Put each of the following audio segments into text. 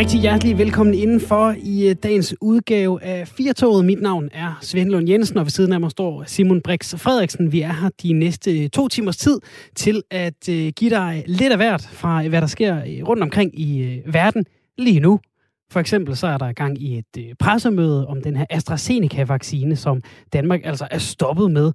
Rigtig hjertelig velkommen indenfor i øh, dagens udgave af Firtoget. Mit navn er Svend Lund Jensen, og ved siden af mig står Simon Brix Frederiksen. Vi er her de næste to timers tid til at øh, give dig lidt af hvert fra, hvad der sker øh, rundt omkring i verden lige nu. For eksempel så er der gang i et pressemøde om den her AstraZeneca-vaccine, som Danmark altså er stoppet med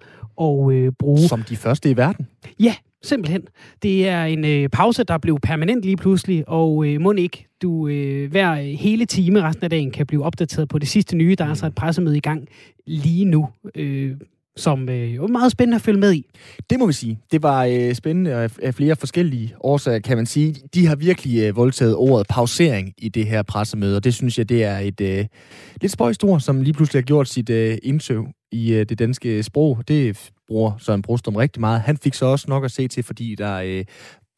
at bruge. Som de første i verden? Ja, Simpelthen. Det er en øh, pause, der blev permanent lige pludselig, og øh, må ikke du øh, hver hele time resten af dagen kan blive opdateret på det sidste nye. Der er altså et pressemøde i gang lige nu, øh, som øh, er meget spændende at følge med i. Det må vi sige. Det var øh, spændende af, af flere forskellige årsager, kan man sige. De har virkelig øh, voldtaget ordet pausering i det her pressemøde, og det synes jeg, det er et øh, lidt spøjst ord, som lige pludselig har gjort sit øh, indtøv i øh, det danske sprog. Det bruger Søren Brostum rigtig meget. Han fik så også nok at se til, fordi der øh,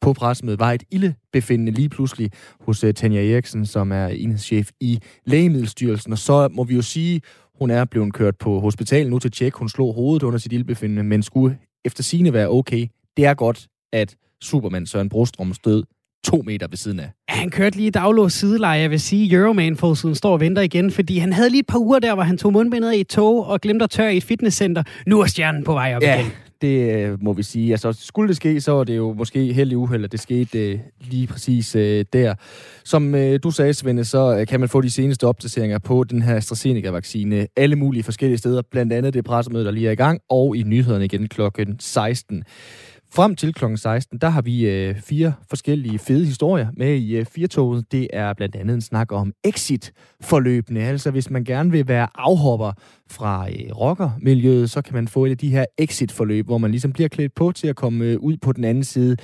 på pressemødet var et ildebefindende lige pludselig hos uh, Tanja Eriksen, som er enhedschef i Lægemiddelstyrelsen. Og så må vi jo sige, hun er blevet kørt på hospitalet nu til tjek. Hun slog hovedet under sit ildbefindende, men skulle efter sine være okay. Det er godt, at Superman Søren Brostrøm stød to meter ved siden af. Han kørte lige daglås sideleje. Jeg vil sige, Euroman forsiden står og venter igen, fordi han havde lige et par uger der, hvor han tog mundbindet i et tog og glemte at tørre i et fitnesscenter. Nu er stjernen på vej op ja. igen det øh, må vi sige. Altså, skulle det ske, så var det jo måske heldig uheld, at det skete øh, lige præcis øh, der. Som øh, du sagde, Svende, så øh, kan man få de seneste opdateringer på den her AstraZeneca-vaccine alle mulige forskellige steder, blandt andet det pressemøde, der lige er i gang, og i nyhederne igen klokken 16. Frem til kl. 16, der har vi øh, fire forskellige fede historier med i øh, Firtoget. Det er blandt andet en snak om exit-forløbene. Altså hvis man gerne vil være afhopper fra øh, rockermiljøet, så kan man få et af de her exit-forløb, hvor man ligesom bliver klædt på til at komme øh, ud på den anden side.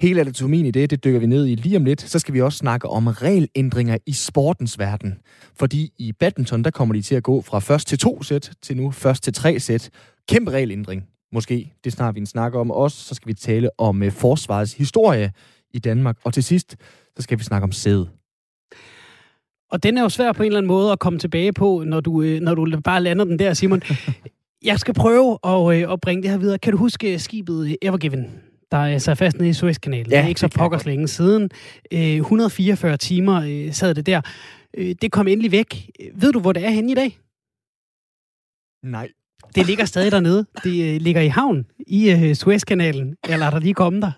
Hele anatomien i det, det dykker vi ned i lige om lidt. Så skal vi også snakke om regelændringer i sportens verden. Fordi i badminton, der kommer de til at gå fra først til to sæt til nu først til tre sæt. Kæmpe regelændring måske. Det snart vi en snak om. Også så skal vi tale om uh, forsvarets historie i Danmark. Og til sidst, så skal vi snakke om sæd. Og den er jo svær på en eller anden måde at komme tilbage på, når du, øh, når du bare lander den der, Simon. Jeg skal prøve at, øh, at bringe det her videre. Kan du huske skibet Evergiven? der er sat fast nede i Suezkanalen. Ja, det er ikke så pokkers længe siden. 144 timer sad det der. det kom endelig væk. Ved du, hvor det er henne i dag? Nej. Det ligger stadig dernede. Det øh, ligger i havn i uh, Suezkanalen. Eller er der lige kommet der?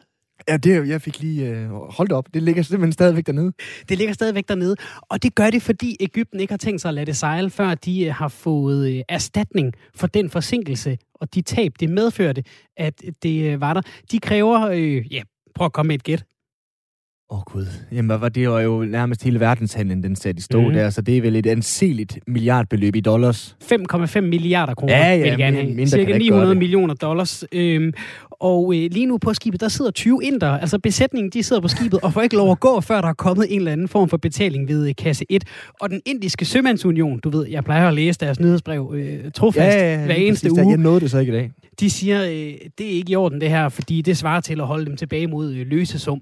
Ja, det, jeg fik lige uh, holdt op. Det ligger simpelthen stadigvæk dernede. Det ligger stadigvæk dernede. Og det gør det, fordi Ægypten ikke har tænkt sig at lade det sejle, før de uh, har fået uh, erstatning for den forsinkelse og de tab, det medførte, at det uh, var der. De kræver, uh, ja, prøv at komme med et gæt. Åh oh, gud. Jamen, var det var jo nærmest hele verdenshandlen, den satte i stå mm. der, så det er vel et anseligt milliardbeløb i dollars. 5,5 milliarder kroner. Ja, ja, vil min, mindre Cirka 900 millioner dollars. Øhm, og øh, lige nu på skibet, der sidder 20 inder. Altså besætningen, de sidder på skibet og får ikke lov at gå, før der er kommet en eller anden form for betaling ved øh, kasse 1. Og den indiske sømandsunion, du ved, jeg plejer at læse deres nyhedsbrev øh, trofast ja, ja, ja, hver eneste uge. Jeg nåede det så ikke i dag. De siger, øh, det er ikke i orden det her, fordi det svarer til at holde dem tilbage mod øh, løsesum.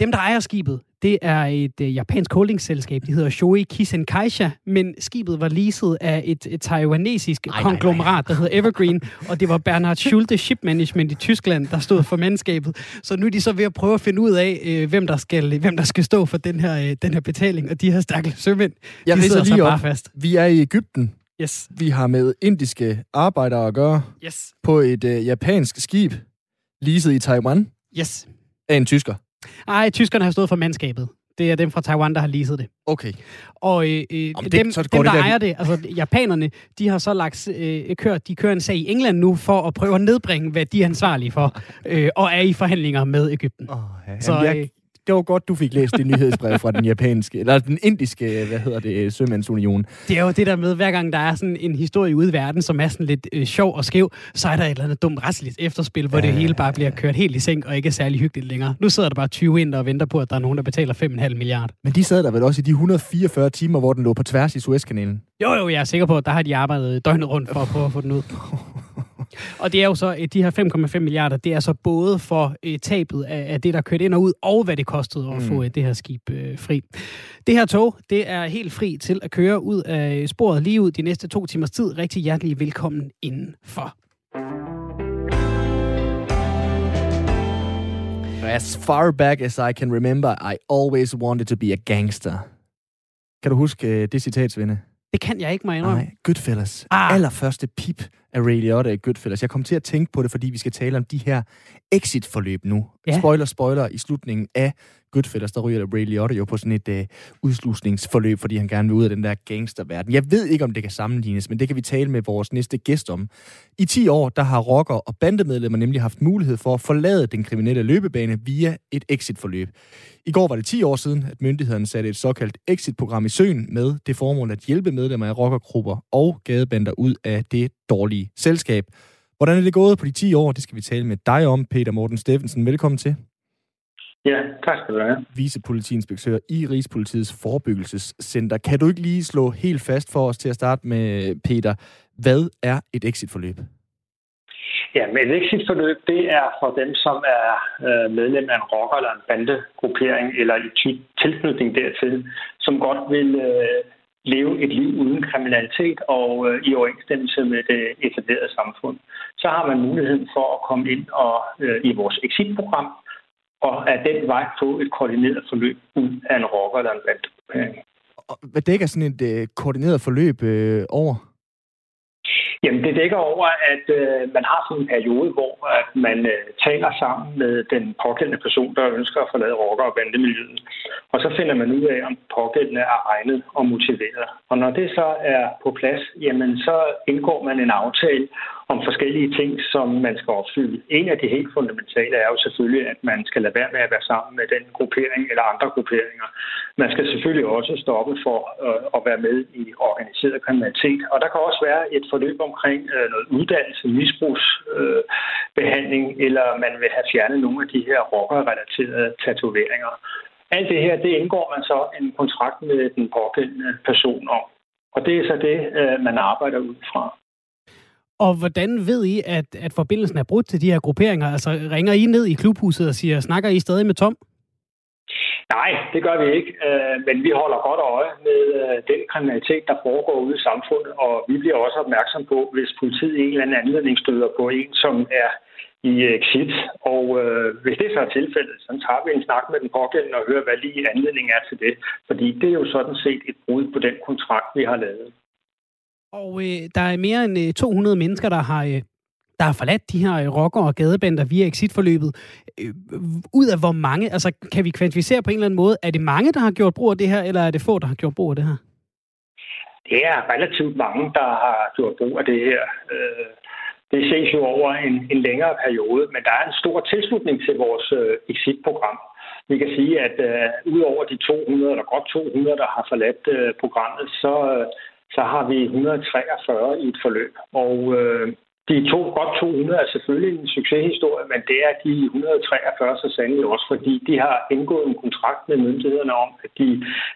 Dem, der ejer skibet, det er et uh, japansk holdingsselskab. De hedder Shoei Kisenkaisha, men skibet var leaset af et, et taiwanesisk ej, konglomerat, der hedder Evergreen, og det var Bernhard Schulte Ship Management i Tyskland, der stod for mandskabet. Så nu er de så ved at prøve at finde ud af, uh, hvem, der skal, hvem der skal stå for den her, uh, den her betaling, og de her stakkels sømænd, Jeg de sidder lige så bare op. fast. Vi er i Ægypten. Yes. Vi har med indiske arbejdere at gøre yes. på et uh, japansk skib, leaset i Taiwan. Yes. Af en tysker. Nej, tyskerne har stået for mandskabet. Det er dem fra Taiwan, der har leaset det. Okay. Og øh, øh Om det, dem, så dem, der det ejer det, altså japanerne, de har så lagt, øh, kørt, de kører en sag i England nu for at prøve at nedbringe, hvad de er ansvarlige for, øh, og er i forhandlinger med Ægypten. Oh, ja. Så, Jamen, jeg, øh, det var godt, du fik læst det nyhedsbrev fra den japanske, eller den indiske, hvad hedder det, sømandsunion. Det er jo det der med, hver gang der er sådan en historie ude i verden, som er sådan lidt øh, sjov og skæv, så er der et eller andet dumt retsligt efterspil, hvor ja, det hele bare bliver kørt helt i seng og ikke er særlig hyggeligt længere. Nu sidder der bare 20 ind og venter på, at der er nogen, der betaler 5,5 milliard. Men de sad der vel også i de 144 timer, hvor den lå på tværs i Suezkanalen? Jo, jo, jeg er sikker på, at der har de arbejdet døgnet rundt for at prøve at få den ud. Og det er jo så, de her 5,5 milliarder, det er så både for uh, tabet af, af det, der kørte ind og ud, og hvad det kostede at mm. få uh, det her skib uh, fri. Det her tog, det er helt fri til at køre ud af sporet lige ud de næste to timers tid. Rigtig hjertelig velkommen indenfor. As far back as I can remember, I always wanted to be a gangster. Kan du huske uh, det citat, Svende? Det kan jeg ikke, må jeg Nej, Goodfellas. Ah. Allerførste pip af Ray Liotta i Goodfellas. Jeg kom til at tænke på det, fordi vi skal tale om de her exit-forløb nu. Ja. Spoiler, spoiler, i slutningen af Goodfellas, der ryger Ray Liotta jo på sådan et uh, udslusningsforløb, fordi han gerne vil ud af den der gangsterverden. Jeg ved ikke, om det kan sammenlignes, men det kan vi tale med vores næste gæst om. I 10 år, der har rocker og bandemedlemmer nemlig haft mulighed for at forlade den kriminelle løbebane via et exit-forløb. I går var det 10 år siden, at myndighederne satte et såkaldt exit-program i søen med det formål at hjælpe medlemmer af rockergrupper og gadebander ud af det dårlige selskab. Hvordan er det gået på de 10 år? Det skal vi tale med dig om, Peter Morten Steffensen. Velkommen til. Ja, tak skal du have. Vicepolitiinspektør i Rigspolitiets Forebyggelsescenter. Kan du ikke lige slå helt fast for os til at starte med, Peter? Hvad er et exit-forløb? Ja, men et exit-forløb, det er for dem, som er øh, medlem af en rocker- eller en bandegruppering, eller i tilknytning dertil, som godt vil øh, leve et liv uden kriminalitet og øh, i overensstemmelse med det etablerede samfund. Så har man muligheden for at komme ind og øh, i vores exitprogram og af den vej få et koordineret forløb ud af en rocker- eller en bandegruppering. Hvad dækker sådan et øh, koordineret forløb øh, over? Jamen, det dækker over, at øh, man har sådan en periode, hvor at man øh, taler sammen med den pågældende person, der ønsker at forlade rocker- og bandemiljøet. Og så finder man ud af, om pågældende er egnet og motiveret. Og når det så er på plads, jamen så indgår man en aftale om forskellige ting, som man skal opfylde. En af de helt fundamentale er jo selvfølgelig, at man skal lade være med at være sammen med den gruppering eller andre grupperinger. Man skal selvfølgelig også stoppe for øh, at være med i organiseret kriminalitet. Og der kan også være et forløb omkring øh, noget uddannelse, misbrugsbehandling, øh, eller man vil have fjernet nogle af de her rockerrelaterede tatoveringer. Alt det her, det indgår man så en kontrakt med den pågældende person om. Og det er så det, øh, man arbejder ud fra. Og hvordan ved I, at, at forbindelsen er brudt til de her grupperinger? Altså, ringer I ned i klubhuset og siger, snakker I stadig med Tom? Nej, det gør vi ikke. Øh, men vi holder godt øje med øh, den kriminalitet, der foregår ude i samfundet, og vi bliver også opmærksom på, hvis politiet i en eller anden anledning støder på en, som er i øh, exit. Og øh, hvis det så er tilfældet, så tager vi en snak med den pågældende og hører, hvad lige anledningen er til det. Fordi det er jo sådan set et brud på den kontrakt, vi har lavet. Og øh, der er mere end øh, 200 mennesker, der har, øh, der har forladt de her øh, rocker- og gadebander via exitforløbet. Øh, ud af hvor mange, altså kan vi kvantificere på en eller anden måde, er det mange, der har gjort brug af det her, eller er det få, der har gjort brug af det her? Det er relativt mange, der har gjort brug af det her. Øh, Det ses jo over en, en længere periode, men der er en stor tilslutning til vores øh, exit-program. Vi kan sige, at øh, ud over de 200, eller godt 200, der har forladt øh, programmet, så, øh, så har vi 143 i et forløb. Og øh, de to, godt 200 er selvfølgelig en succeshistorie, men det er de 143 så sandelig også, fordi de har indgået en kontrakt med myndighederne om, at de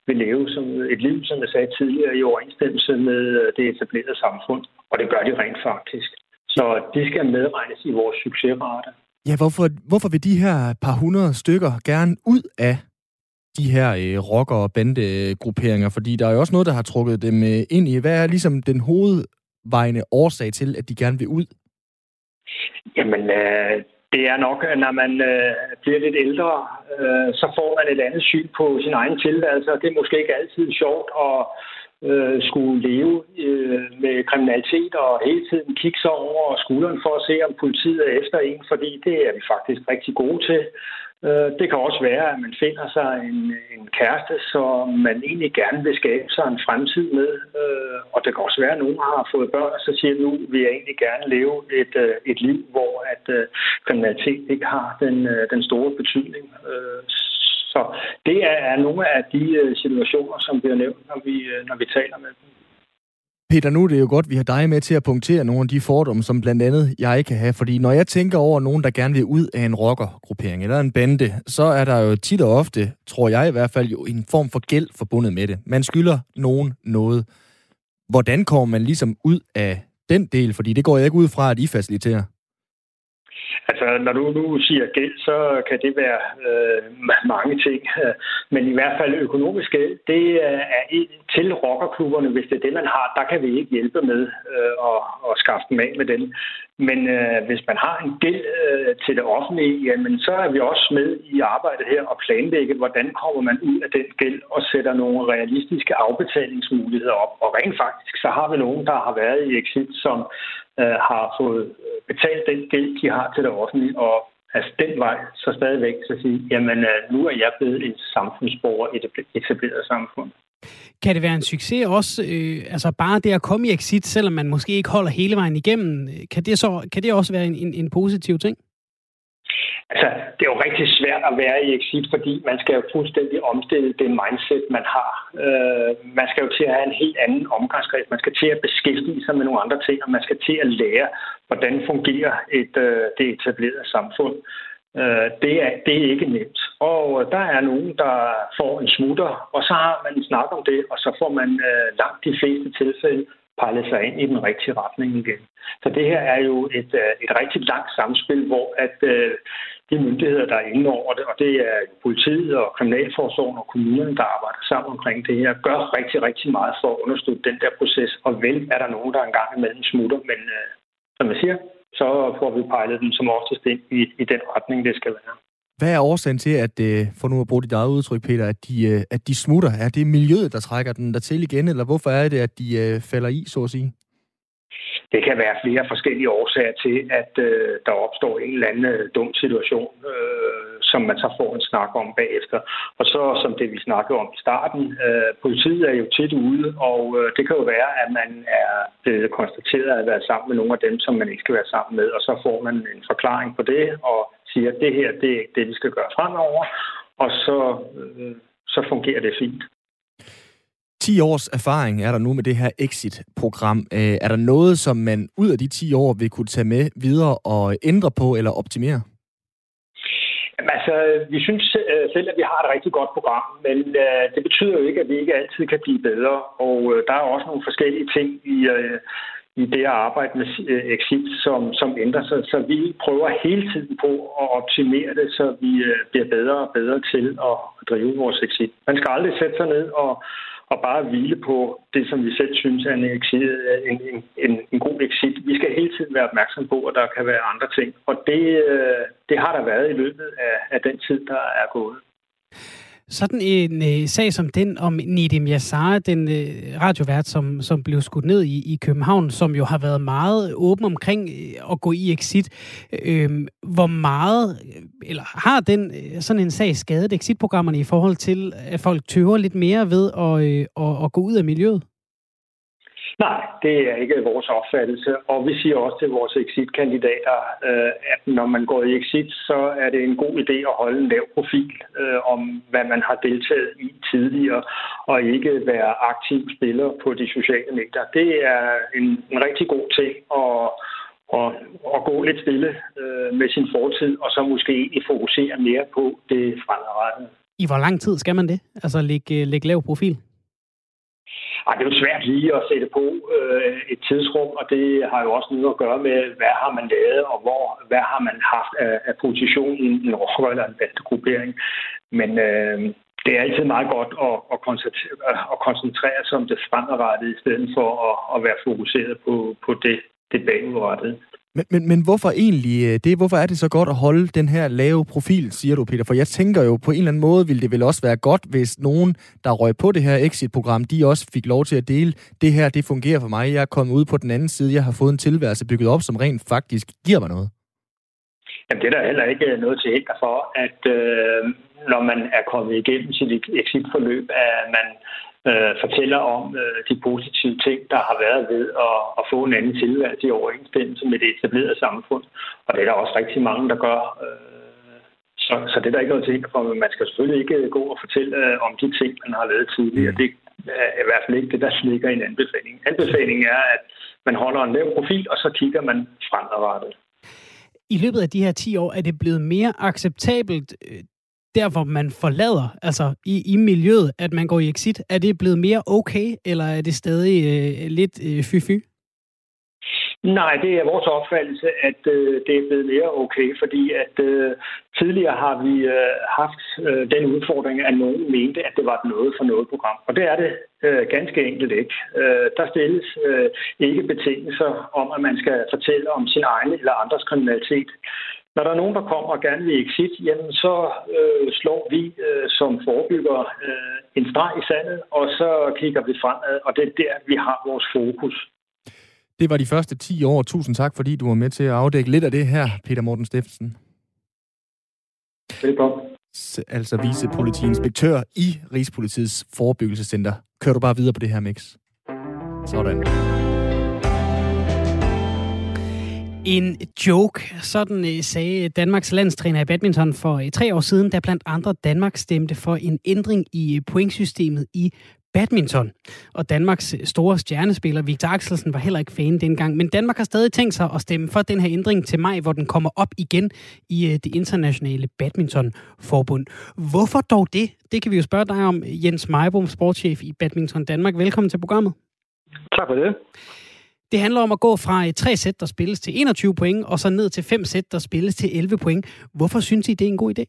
vil leve som et liv, som jeg sagde tidligere, i overensstemmelse med øh, det etablerede samfund. Og det gør de rent faktisk. Så de skal medregnes i vores succesrate. Ja, hvorfor, hvorfor vil de her par hundrede stykker gerne ud af de her øh, rocker- og bandegrupperinger? Fordi der er jo også noget, der har trukket dem øh, ind i. Hvad er ligesom den hovedvejende årsag til, at de gerne vil ud? Jamen, øh, det er nok, at når man øh, bliver lidt ældre, øh, så får man et andet syn på sin egen tilværelse, og det er måske ikke altid sjovt at øh, skulle leve øh, med kriminalitet og hele tiden kigge sig over skulderen for at se, om politiet er efter en, fordi det er vi faktisk rigtig gode til. Øh, det kan også være, at man finder sig en, en kæreste, som man egentlig gerne vil skabe sig en fremtid med. Øh, og det kan også være, at nogen har fået børn, og så siger nu, vil jeg egentlig gerne leve et, øh, et liv, hvor at øh, kriminalitet ikke har den, øh, den store betydning. Øh, så det er, nogle af de situationer, som bliver nævnt, når vi, når vi taler med dem. Peter, nu er det jo godt, at vi har dig med til at punktere nogle af de fordomme, som blandt andet jeg kan have. Fordi når jeg tænker over nogen, der gerne vil ud af en rockergruppering eller en bande, så er der jo tit og ofte, tror jeg i hvert fald, jo en form for gæld forbundet med det. Man skylder nogen noget. Hvordan kommer man ligesom ud af den del? Fordi det går jeg ikke ud fra, at I faciliterer altså, når du nu siger gæld, så kan det være øh, mange ting. Øh, men i hvert fald økonomisk gæld, det øh, er til rockerklubberne, hvis det er det, man har. Der kan vi ikke hjælpe med øh, at, at skaffe dem af med den. Men øh, hvis man har en gæld øh, til det offentlige, jamen, så er vi også med i arbejdet her og planlægge, hvordan kommer man ud af den gæld og sætter nogle realistiske afbetalingsmuligheder op. Og rent faktisk, så har vi nogen, der har været i exit, som øh, har fået øh, betalt den gæld, de har til det offentlige, og altså den vej så stadigvæk så sige, jamen øh, nu er jeg blevet en samfundsborger i det etableret samfund. Kan det være en succes også, øh, altså bare det at komme i exit, selvom man måske ikke holder hele vejen igennem, øh, kan det, så, kan det også være en, en, en positiv ting? Altså, det er jo rigtig svært at være i exit, fordi man skal jo fuldstændig omstille det mindset, man har. Øh, man skal jo til at have en helt anden omgangskreds. Man skal til at beskæftige sig med nogle andre ting, og man skal til at lære, hvordan fungerer et, øh, det etablerede samfund. Øh, det, er, det er ikke nemt. Og øh, der er nogen, der får en smutter, og så har man en snak om det, og så får man øh, langt de fleste tilfælde pejlet sig ind i den rigtige retning igen. Så det her er jo et, øh, et rigtig langt samspil, hvor at øh, de myndigheder, der er inde over det, og det er politiet og kriminalforsorgen og kommunerne, der arbejder sammen omkring det her, gør rigtig, rigtig meget for at understøtte den der proces. Og vel er der nogen, der engang imellem smutter, men øh, som jeg siger, så får vi pejlet dem som oftest ind i, i den retning, det skal være. Hvad er årsagen til, at, øh, for nu at bruge dit eget udtryk, Peter, at de, øh, at de smutter? Er det miljøet, der trækker den der til igen, eller hvorfor er det, at de øh, falder i, så at sige? Det kan være flere forskellige årsager til, at øh, der opstår en eller anden øh, dum situation, øh, som man så får en snak om bagefter. Og så som det, vi snakkede om i starten, øh, politiet er jo tit ude, og øh, det kan jo være, at man er blevet konstateret at være sammen med nogle af dem, som man ikke skal være sammen med, og så får man en forklaring på det, og siger, at det her det er det, vi skal gøre fremover, og så, øh, så fungerer det fint. 10 års erfaring er der nu med det her exit-program. Øh, er der noget, som man ud af de 10 år vil kunne tage med videre og ændre på eller optimere? Jamen, altså, vi synes øh, selv, at vi har et rigtig godt program, men øh, det betyder jo ikke, at vi ikke altid kan blive bedre. Og øh, der er også nogle forskellige ting i, øh, i det at arbejde med øh, exit, som, som ændrer sig. Så vi prøver hele tiden på at optimere det, så vi bliver bedre og bedre til at drive vores exit. Man skal aldrig sætte sig ned og, og bare hvile på det, som vi selv synes er en, exit, en, en, en god exit. Vi skal hele tiden være opmærksom på, at der kan være andre ting. Og det, øh, det har der været i løbet af, af den tid, der er gået. Sådan en øh, sag som den om Nedim Yassar, den øh, radiovært, som, som blev skudt ned i, i København, som jo har været meget åben omkring øh, at gå i exit. Øh, hvor meget, øh, eller har den øh, sådan en sag skadet exitprogrammerne i forhold til, at folk tøver lidt mere ved at, øh, at, at gå ud af miljøet? Nej, det er ikke vores opfattelse, og vi siger også til vores exit-kandidater, øh, at når man går i exit, så er det en god idé at holde en lav profil øh, om, hvad man har deltaget i tidligere, og ikke være aktiv spiller på de sociale medier. Det er en, en rigtig god ting at, at, at gå lidt stille øh, med sin fortid, og så måske fokusere mere på det fremadrettede. I hvor lang tid skal man det? Altså lægge, lægge lav profil? Ej, det er jo svært lige at sætte på øh, et tidsrum, og det har jo også noget at gøre med, hvad har man lavet, og hvor, hvad har man haft af, af position i en rocker eller en bandegruppering. Men øh, det er altid meget godt at, at, koncentrere, at koncentrere sig om det fremadrettede, i stedet for at, at være fokuseret på, på det, det bagudrettede. Men, men, men hvorfor egentlig øh, det? Hvorfor er det så godt at holde den her lave profil, siger du, Peter? For jeg tænker jo, på en eller anden måde ville det vel også være godt, hvis nogen, der røg på det her exit-program, de også fik lov til at dele, det her, det fungerer for mig. Jeg er kommet ud på den anden side, jeg har fået en tilværelse bygget op, som rent faktisk giver mig noget. Jamen, det er der heller ikke øh, noget til hinder for, at øh, når man er kommet igennem sit exit-forløb, at man øh, fortæller om øh, de positive ting, der har været ved at, at få en anden tilværelse i overensstemmelse med det etablerede samfund. Og det er der også rigtig mange, der gør. Øh, så, så det er der ikke noget til for, man skal selvfølgelig ikke gå og fortælle øh, om de ting, man har lavet tidligere. Mm. Det er i hvert fald ikke det, der ligger i en anbefaling. Anbefalingen er, at man holder en lav profil, og så kigger man fremadrettet. I løbet af de her 10 år er det blevet mere acceptabelt, øh, der, hvor man forlader, altså i, i miljøet, at man går i exit, er det blevet mere okay, eller er det stadig øh, lidt øh, fy-fy? Nej, det er vores opfattelse, at øh, det er blevet mere okay, fordi at øh, tidligere har vi øh, haft øh, den udfordring, at nogen mente, at det var et noget for noget program. Og det er det øh, ganske enkelt ikke. Øh, der stilles øh, ikke betingelser om, at man skal fortælle om sin egen eller andres kriminalitet. Når der er nogen, der kommer og gerne vil exit, jamen så øh, slår vi øh, som forebygger øh, en streg i sandet, og så kigger vi fremad, og det er der, vi har vores fokus. Det var de første 10 år. Tusind tak, fordi du var med til at afdække lidt af det her, Peter Morten Steffensen. Velkommen. Altså vicepolitiinspektør i Rigspolitiets forebyggelsescenter. Kører du bare videre på det her mix? Sådan. En joke, sådan øh, sagde Danmarks landstræner i badminton for øh, tre år siden, da blandt andre Danmark stemte for en ændring i øh, pointsystemet i badminton. Og Danmarks store stjernespiller Victor Axelsen var heller ikke fan dengang, men Danmark har stadig tænkt sig at stemme for den her ændring til maj, hvor den kommer op igen i det internationale badmintonforbund. Hvorfor dog det? Det kan vi jo spørge dig om, Jens Meibom, sportschef i Badminton Danmark. Velkommen til programmet. Tak for det. Det handler om at gå fra et tre sæt, der spilles til 21 point, og så ned til fem sæt, der spilles til 11 point. Hvorfor synes I, det er en god idé?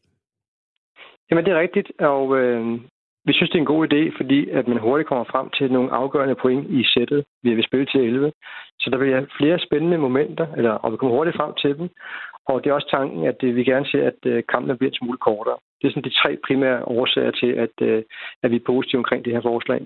Jamen, det er rigtigt, og øh, vi synes, det er en god idé, fordi at man hurtigt kommer frem til nogle afgørende point i sættet, vi vil spille til 11. Så der bliver flere spændende momenter, eller, og vi kommer hurtigt frem til dem. Og det er også tanken, at øh, vi gerne ser, at øh, kampen bliver en smule kortere. Det er sådan de tre primære årsager til, at, øh, at vi er positive omkring det her forslag.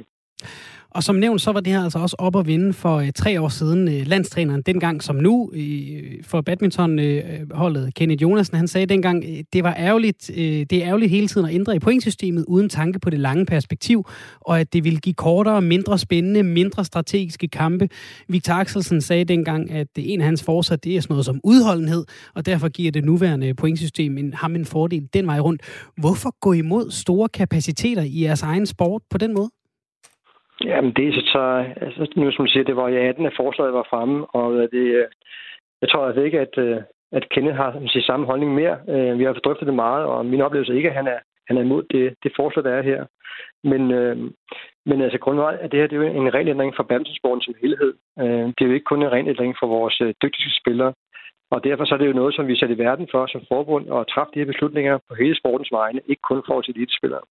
Og som nævnt, så var det her altså også op at vinde for øh, tre år siden. Øh, landstræneren dengang som nu øh, for badmintonholdet, øh, Kenneth Jonasen, han sagde dengang, øh, det var ærgerligt, øh, det er ærgerligt hele tiden at ændre i pointsystemet uden tanke på det lange perspektiv, og at det ville give kortere, mindre spændende, mindre strategiske kampe. Victor Axelsen sagde dengang, at en af hans forsat, det er sådan noget som udholdenhed, og derfor giver det nuværende pointsystem en, ham en fordel den vej rundt. Hvorfor gå imod store kapaciteter i jeres egen sport på den måde? Jamen, det er så, altså, nu som du siger, det var i 18, at forslaget var fremme, og øh, det, øh, jeg tror altså ikke, at, øh, at Kenneth har sige, samme holdning mere. Vi har drøftet det meget, og min oplevelse er ikke, at han er, han er imod det, det forslag, der er her. Men, øh, men altså grundvej, at det her det er jo en regelændring for badmintonsporten som helhed. Øh, det er jo ikke kun en regelændring for vores øh, dygtigste spillere. Og derfor så er det jo noget, som vi sætter i verden for som forbund at træffe de her beslutninger på hele sportens vegne, ikke kun for vores elitespillere.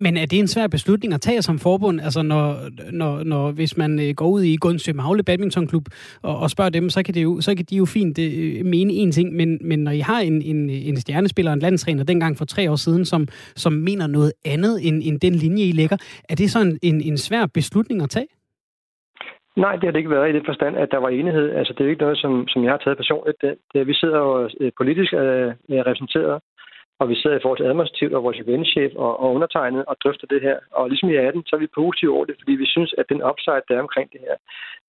Men er det en svær beslutning at tage som forbund? Altså, når, når, når hvis man øh, går ud i Gunsø Magle Badmintonklub og, og spørger dem, så kan, det jo, så kan de jo fint det, mene en ting, men, men når I har en, en, en stjernespiller, en landstræner, dengang for tre år siden, som, som mener noget andet end, end den linje, I lægger, er det så en, en, en svær beslutning at tage? Nej, det har det ikke været i den forstand, at der var enighed. Altså, det er jo ikke noget, som, som jeg har taget personligt. Det, det, vi sidder jo øh, politisk øh, repræsenteret og vi sidder i forhold til administrativt og vores eventchef og, og undertegnet og drøfter det her. Og ligesom i 18, så er vi positive over det, fordi vi synes, at den upside, der er omkring det her,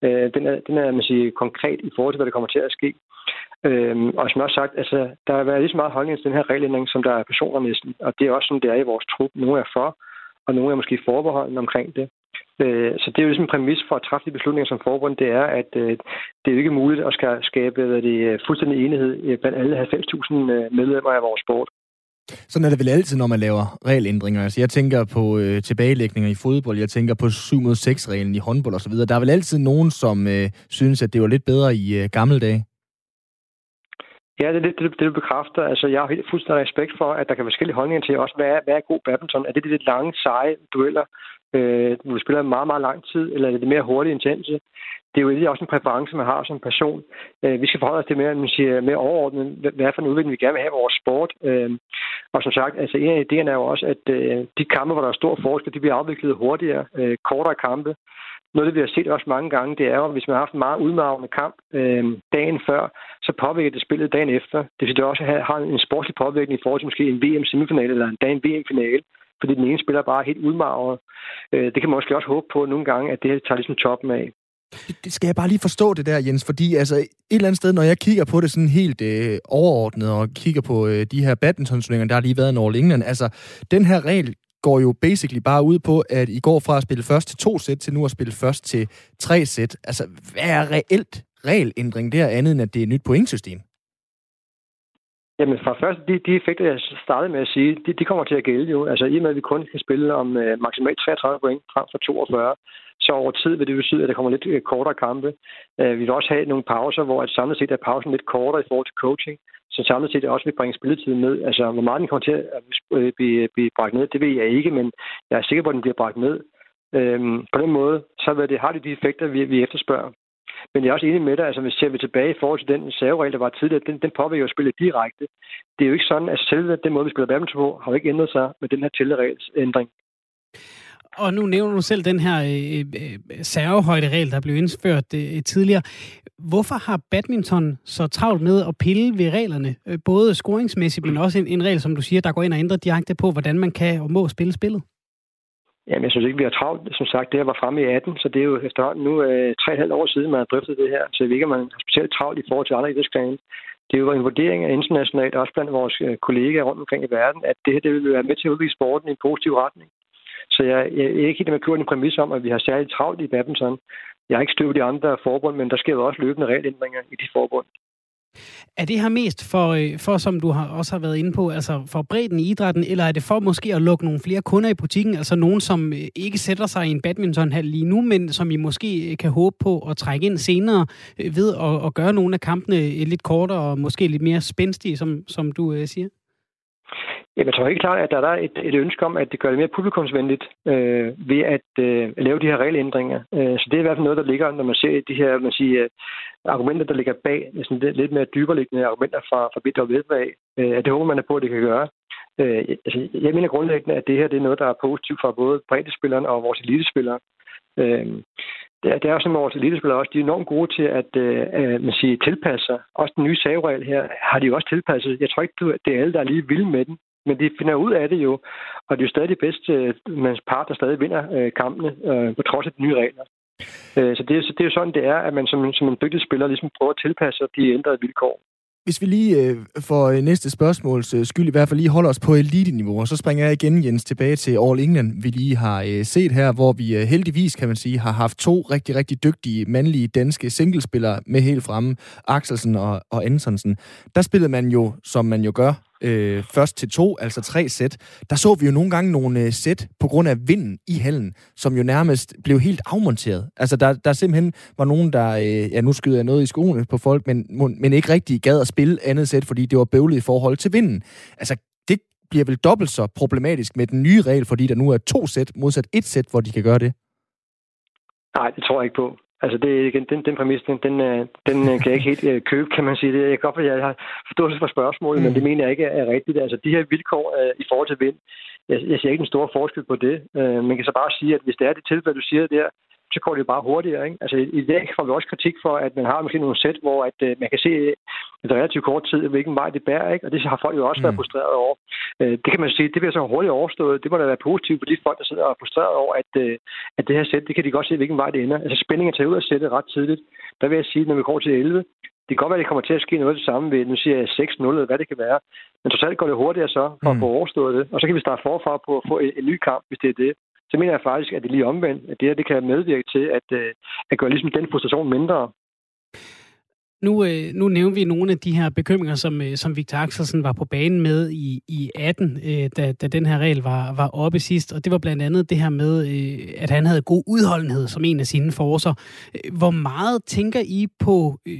øh, den er, den er man siger, konkret i forhold til, hvad der kommer til at ske. Øhm, og som jeg også sagt, altså, der har været lige så meget holdning til den her regelændring, som der er personer næsten. Og det er også sådan, det er i vores trup. Nogle er for, og nogle er måske forbeholdende omkring det. Øh, så det er jo ligesom en præmis for at træffe de beslutninger som forbund, det er, at øh, det er jo ikke muligt at skabe hvad det, fuldstændig enighed øh, blandt alle 90.000 øh, medlemmer af vores sport. Sådan er det vel altid, når man laver regelændringer. Altså, jeg tænker på øh, tilbagelægninger i fodbold, jeg tænker på 7 mod 6 reglen i håndbold osv. Der er vel altid nogen, som øh, synes, at det var lidt bedre i øh, gamle dage? Ja, det er det, det, det, bekræfter. Altså, jeg har helt fuldstændig respekt for, at der kan være forskellige holdninger til også, hvad er, hvad er god badminton? Er det de lidt lange, seje dueller, øh, hvor du spiller meget, meget lang tid, eller er det mere hurtige intense? det er jo også en præference, man har som person. Øh, vi skal forholde os til mere, man siger, mere overordnet, hvad for en udvikling vi gerne vil have i vores sport. Øh, og som sagt, altså en af idéerne er jo også, at øh, de kampe, hvor der er stor forskel, de bliver afviklet hurtigere, øh, kortere kampe. Noget, det vi har set også mange gange, det er jo, at hvis man har haft en meget udmavende kamp øh, dagen før, så påvirker det spillet dagen efter. Det vil det også have, har en sportslig påvirkning i forhold til måske en VM-semifinale eller en dag en VM-finale fordi den ene spiller bare helt udmagret. Øh, det kan man måske også håbe på nogle gange, at det her tager ligesom toppen af. Det skal jeg bare lige forstå det der, Jens, fordi altså, et eller andet sted, når jeg kigger på det sådan helt øh, overordnet, og kigger på øh, de her badminton der har lige været en All England, altså, den her regel går jo basically bare ud på, at I går fra at spille først til to sæt, til nu at spille først til tre sæt. Altså, hvad er reelt regelændring der andet, end at det er et nyt pointsystem? Jamen, for først, de, de effekter, jeg startede med at sige, de, de kommer til at gælde jo. Altså, i og med, at vi kun kan spille om øh, maksimalt 33 point frem for 42, så over tid vil det betyde, at der kommer lidt øh, kortere kampe. Øh, vi vil også have nogle pauser, hvor at samlet set er pausen lidt kortere i forhold til coaching, så samlet set også vil bringe spilletiden ned. Altså, hvor meget den kommer til at øh, blive, blive bragt ned, det ved jeg ikke, men jeg er sikker på, at den bliver bragt ned. Uh, på den måde, så vil det, har det de effekter, vi, vi efterspørger. Men jeg er også enig med dig, altså hvis ser vi tilbage i forhold til den serveregel, der var tidligere, den, den påvirker jo spillet direkte. Det er jo ikke sådan, at selve den måde, vi spiller badminton på, har jo ikke ændret sig med den her tilleregelsændring. Og nu nævner du selv den her øh, øh, servehøjderegel, der blev indført øh, tidligere. Hvorfor har badminton så travlt med at pille ved reglerne? Øh, både scoringsmæssigt, men også en, en regel, som du siger, der går ind og ændrer direkte på, hvordan man kan og må spille spillet? Jamen, jeg synes ikke, vi har travlt. Som sagt, det her var fremme i 18, så det er jo efterhånden nu øh, tre og halvt år siden, man har drøftet det her. Så jeg ved ikke, om man har specielt travlt i forhold til andre idrætsgrene. Det er jo en vurdering af internationalt, også blandt vores øh, kollegaer rundt omkring i verden, at det her det vil være med til at udvise sporten i en positiv retning. Så jeg, jeg er ikke helt med kørt en præmis om, at vi har særligt travlt i badminton. Jeg har ikke støvet de andre forbund, men der sker jo også løbende regelændringer i de forbund. Er det her mest for, øh, for, som du har, også har været inde på, altså for bredden i idrætten, eller er det for måske at lukke nogle flere kunder i butikken, altså nogen, som øh, ikke sætter sig i en badmintonhal lige nu, men som I måske øh, kan håbe på at trække ind senere ved at, at gøre nogle af kampene lidt kortere og måske lidt mere spændstige, som, som du siger? Jamen, jeg tror helt klart, at der er et, et ønske om, at det gør det mere publikumsvenligt øh, ved at øh, lave de her regelændringer. Øh, så det er i hvert fald noget, der ligger, når man ser de her man siger, øh, argumenter, der ligger bag, sådan lidt, lidt mere dyberliggende argumenter fra, fra BWF af. Øh, det håber man er på, at det kan gøre. Øh, altså, jeg mener grundlæggende, at det her det er noget, der er positivt for både breddespillerne og vores elitespillere. Øh, det er, det er også sådan, at vores elitespillere også, de er enormt gode til at øh, øh man siger, tilpasse sig. Også den nye saveregel her har de jo også tilpasset. Jeg tror ikke, det er alle, der er lige vilde med den. Men de finder ud af det jo, og det er jo stadig det bedste mands part, der stadig vinder øh, kampene, øh, på trods af de nye regler. Øh, så, det, så det er jo sådan, det er, at man som, som en dygtig spiller ligesom prøver at tilpasse sig de ændrede vilkår. Hvis vi lige for næste spørgsmåls skyld i hvert fald lige holder os på elite-niveau, og så springer jeg igen, Jens, tilbage til All England, vi lige har set her, hvor vi heldigvis, kan man sige, har haft to rigtig, rigtig dygtige mandlige danske singlespillere med helt fremme, Axelsen og, og Ansonsen. Der spillede man jo, som man jo gør, øh, først til to, altså tre sæt, der så vi jo nogle gange nogle øh, sæt på grund af vinden i hallen, som jo nærmest blev helt afmonteret. Altså der, der simpelthen var nogen, der, øh, ja nu skyder jeg noget i skoene på folk, men, men ikke rigtig gad at spille andet sæt, fordi det var bøvlet i forhold til vinden. Altså det bliver vel dobbelt så problematisk med den nye regel, fordi der nu er to sæt modsat et sæt, hvor de kan gøre det. Nej, det tror jeg ikke på. Altså, det, igen, den, den præmis, den, den, øh, den øh, kan jeg ikke helt øh, købe, kan man sige. Det, jeg kan godt, at jeg har forståelse for spørgsmålet, mm. men det mener jeg ikke er rigtigt. Altså, de her vilkår uh, i forhold til vind, jeg, jeg ser ikke en stor forskel på det. Uh, man kan så bare sige, at hvis det er det tilfælde, du siger der, så går det jo bare hurtigere. Ikke? Altså, I dag får vi også kritik for, at man har måske nogle sæt, hvor at, uh, man kan se et relativt kort tid, hvilken vej det bærer. Ikke? Og det har folk jo også mm. været frustreret over. Uh, det kan man sige, det bliver så hurtigt overstået. Det må da være positivt for de folk, der sidder og er frustreret over, at, uh, at det her sæt, det kan de godt se, hvilken vej det ender. Altså spændingen tager ud af sættet ret tidligt. Der vil jeg sige, når vi går til 11, det kan godt være, at det kommer til at ske noget af det samme ved, nu siger jeg 6-0, eller hvad det kan være. Men totalt går det hurtigere så, for mm. at få overstået det. Og så kan vi starte forfra på at få en, en ny kamp, hvis det er det så mener jeg faktisk, at det lige omvendt, at det her det kan medvirke til at, øh, at gøre ligesom den frustration mindre. Nu, øh, nu nævner vi nogle af de her bekymringer, som, øh, som Victor Axelsen var på banen med i, i 18, øh, da, da den her regel var, var oppe sidst. Og det var blandt andet det her med, øh, at han havde god udholdenhed som en af sine forser. Øh, hvor meget tænker I på, øh,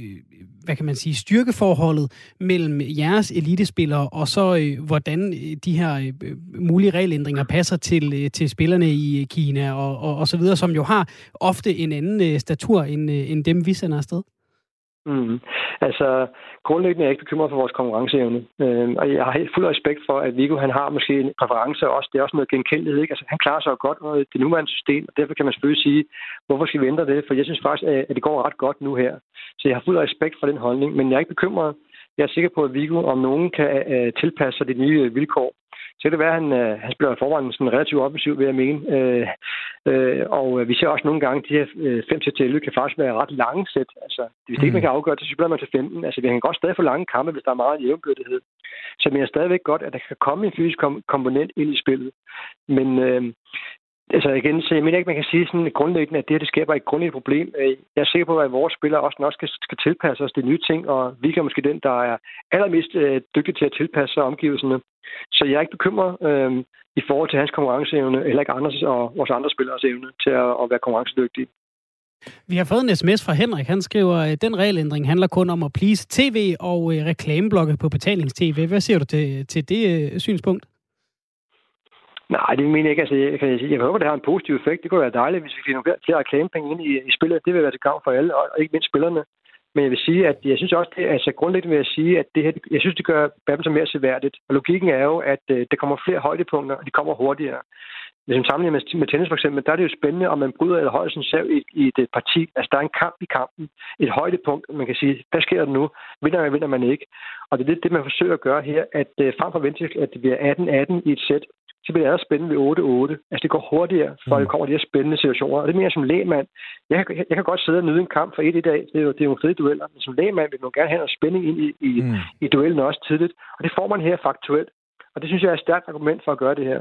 hvad kan man sige, styrkeforholdet mellem jeres elitespillere, og så øh, hvordan øh, de her øh, mulige regelændringer passer til, øh, til spillerne i øh, Kina og, og, og så videre, som jo har ofte en anden øh, statur end, øh, end dem, vi sender afsted? Mm. Altså, grundlæggende er jeg ikke bekymret for vores konkurrenceevne. Øh, og jeg har helt fuld respekt for, at Viggo han har måske en præference også. Det er også noget genkendelighed. Ikke? Altså, han klarer sig jo godt med det nuværende system, og derfor kan man selvfølgelig sige, hvorfor skal vi ændre det? For jeg synes faktisk, at det går ret godt nu her. Så jeg har fuld respekt for den holdning, men jeg er ikke bekymret. Jeg er sikker på, at Viggo om nogen kan uh, tilpasse sig de nye øh, vilkår. Så kan det være, at han, uh, han spiller forvejen sådan relativt offensiv, vil jeg mene. Uh, uh, og vi ser også nogle gange, at de her 5 til 11 kan faktisk være ret lange sæt. Altså, hvis det ikke man kan afgøre det, så spiller man til 15. Altså, vi kan godt stadig få lange kampe, hvis der er meget jævnbyrdighed. Så jeg mener stadigvæk godt, at der kan komme en fysisk kom- komponent ind i spillet. Men uh, Altså igen, så jeg mener ikke, man kan sige sådan grundlæggende, at det her det skaber et grundlæggende problem. Øh, jeg er sikker på, at vores spillere også nok skal, skal tilpasse os de nye ting, og vi kan måske den, der er allermest øh, dygtig til at tilpasse sig omgivelserne. Så jeg er ikke bekymret øh, i forhold til hans konkurrenceevne, eller ikke andres og vores andre spillers evne til at, at være konkurrencedygtige. Vi har fået en sms fra Henrik. Han skriver, at den regelændring handler kun om at please tv og øh, reklameblokke på betalings-tv. Hvad siger du til, til det øh, synspunkt? Nej, det mener jeg ikke. Altså, jeg, kan sige, jeg håber, det har en positiv effekt. Det kunne være dejligt, hvis vi fik nogle flere reklamepenge ind i, i spillet. Det vil være til gavn for alle, og ikke mindst spillerne. Men jeg vil sige, at jeg synes også, det, altså grundlæggende vil jeg sige, at det her, jeg synes, det gør badminton mere seværdigt. Og logikken er jo, at øh, der kommer flere højdepunkter, og de kommer hurtigere. Hvis man sammenligner med, med tennis for eksempel, der er det jo spændende, om man bryder eller holder sin selv i, i et parti. Altså, der er en kamp i kampen. Et højdepunkt, man kan sige, hvad sker der nu? Vinder man, vinder man ikke? Og det er det, det man forsøger at gøre her, at øh, frem for at vente at det bliver 18-18 i et sæt, så bliver det allerede spændende ved 8-8. Altså det går hurtigere, for mm. det kommer de her spændende situationer. Og det mener jeg som lægmand. Jeg, jeg, jeg kan godt sidde og nyde en kamp for et i dag. Det er jo, det er jo fede dueller. Men som lægmand vil man gerne have noget spænding ind i, i, mm. i duellen også tidligt. Og det får man her faktuelt. Og det synes jeg er et stærkt argument for at gøre det her.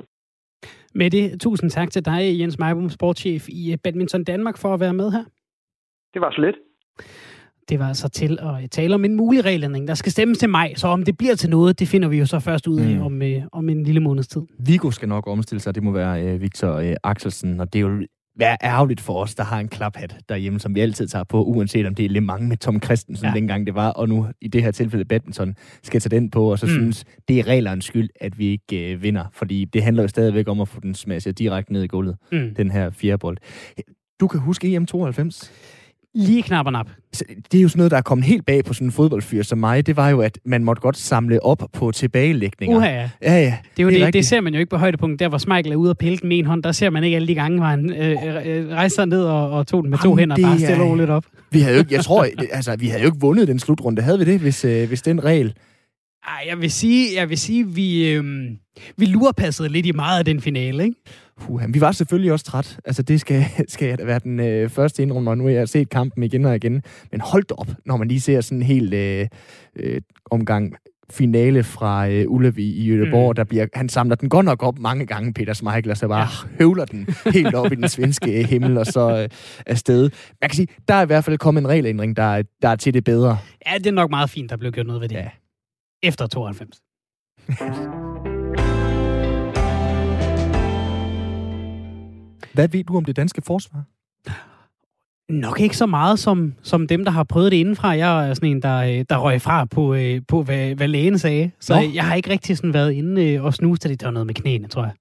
Med det, tusind tak til dig, Jens Meibum, sportschef i Badminton Danmark, for at være med her. Det var så lidt. Det var altså til at tale om en mulig regelændring. Der skal stemmes til maj, så om det bliver til noget, det finder vi jo så først ud af mm. om, øh, om en lille måneds tid. Vigo skal nok omstille sig, det må være øh, Victor øh, Axelsen, og det er jo være ærgerligt for os, der har en klaphat derhjemme, som vi altid tager på, uanset om det er Le Mans med Tom Christensen, ja. dengang det var, og nu i det her tilfælde badminton, skal tage den på, og så mm. synes, det er reglernes skyld, at vi ikke øh, vinder, fordi det handler jo stadigvæk om at få den smashet direkte ned i gulvet, mm. den her fjerde Du kan huske EM92? Lige knap og nap. Det er jo sådan noget, der er kommet helt bag på sådan en fodboldfyr som mig. Det var jo, at man måtte godt samle op på tilbagelægninger. Uha, ja. Ja, ja. Det, er jo det, det, det ser man jo ikke på højdepunkten. Der, hvor Smeichel er ude og pille den med en hånd, der ser man ikke alle de gange, hvor han øh, øh, rejste ned og, og tog den med Jamen, to hænder og bare stille lidt op. Vi havde jo ikke, jeg tror, altså, vi havde jo ikke vundet den slutrunde. Havde vi det, hvis, øh, hvis den regel ej, jeg vil sige, jeg vil sige vi, øh, vi lurpassede lidt i meget af den finale, ikke? Puh, vi var selvfølgelig også træt. Altså, det skal, skal jeg da være den øh, første indrømme, og nu har jeg set kampen igen og igen. Men hold op, når man lige ser sådan en hel øh, øh, omgang finale fra øh, Ullevi i Göteborg, mm. der bliver, han samler den godt nok op mange gange, Peter Schmeichel, og så bare ja. høvler den helt op i den svenske himmel, og så øh, afsted. Man kan sige, der er i hvert fald kommet en regelændring, der, der er til det bedre. Ja, det er nok meget fint, der blev gjort noget ved det. Ja. Efter 92. Hvad ved du om det danske forsvar? Nok ikke så meget som, som dem, der har prøvet det indenfra. Jeg er sådan en, der, øh, der røg fra på, øh, på hvad, hvad lægen sagde. Så Nå. jeg har ikke rigtig sådan været inde øh, og snuse til det. Det var noget med knæene, tror jeg.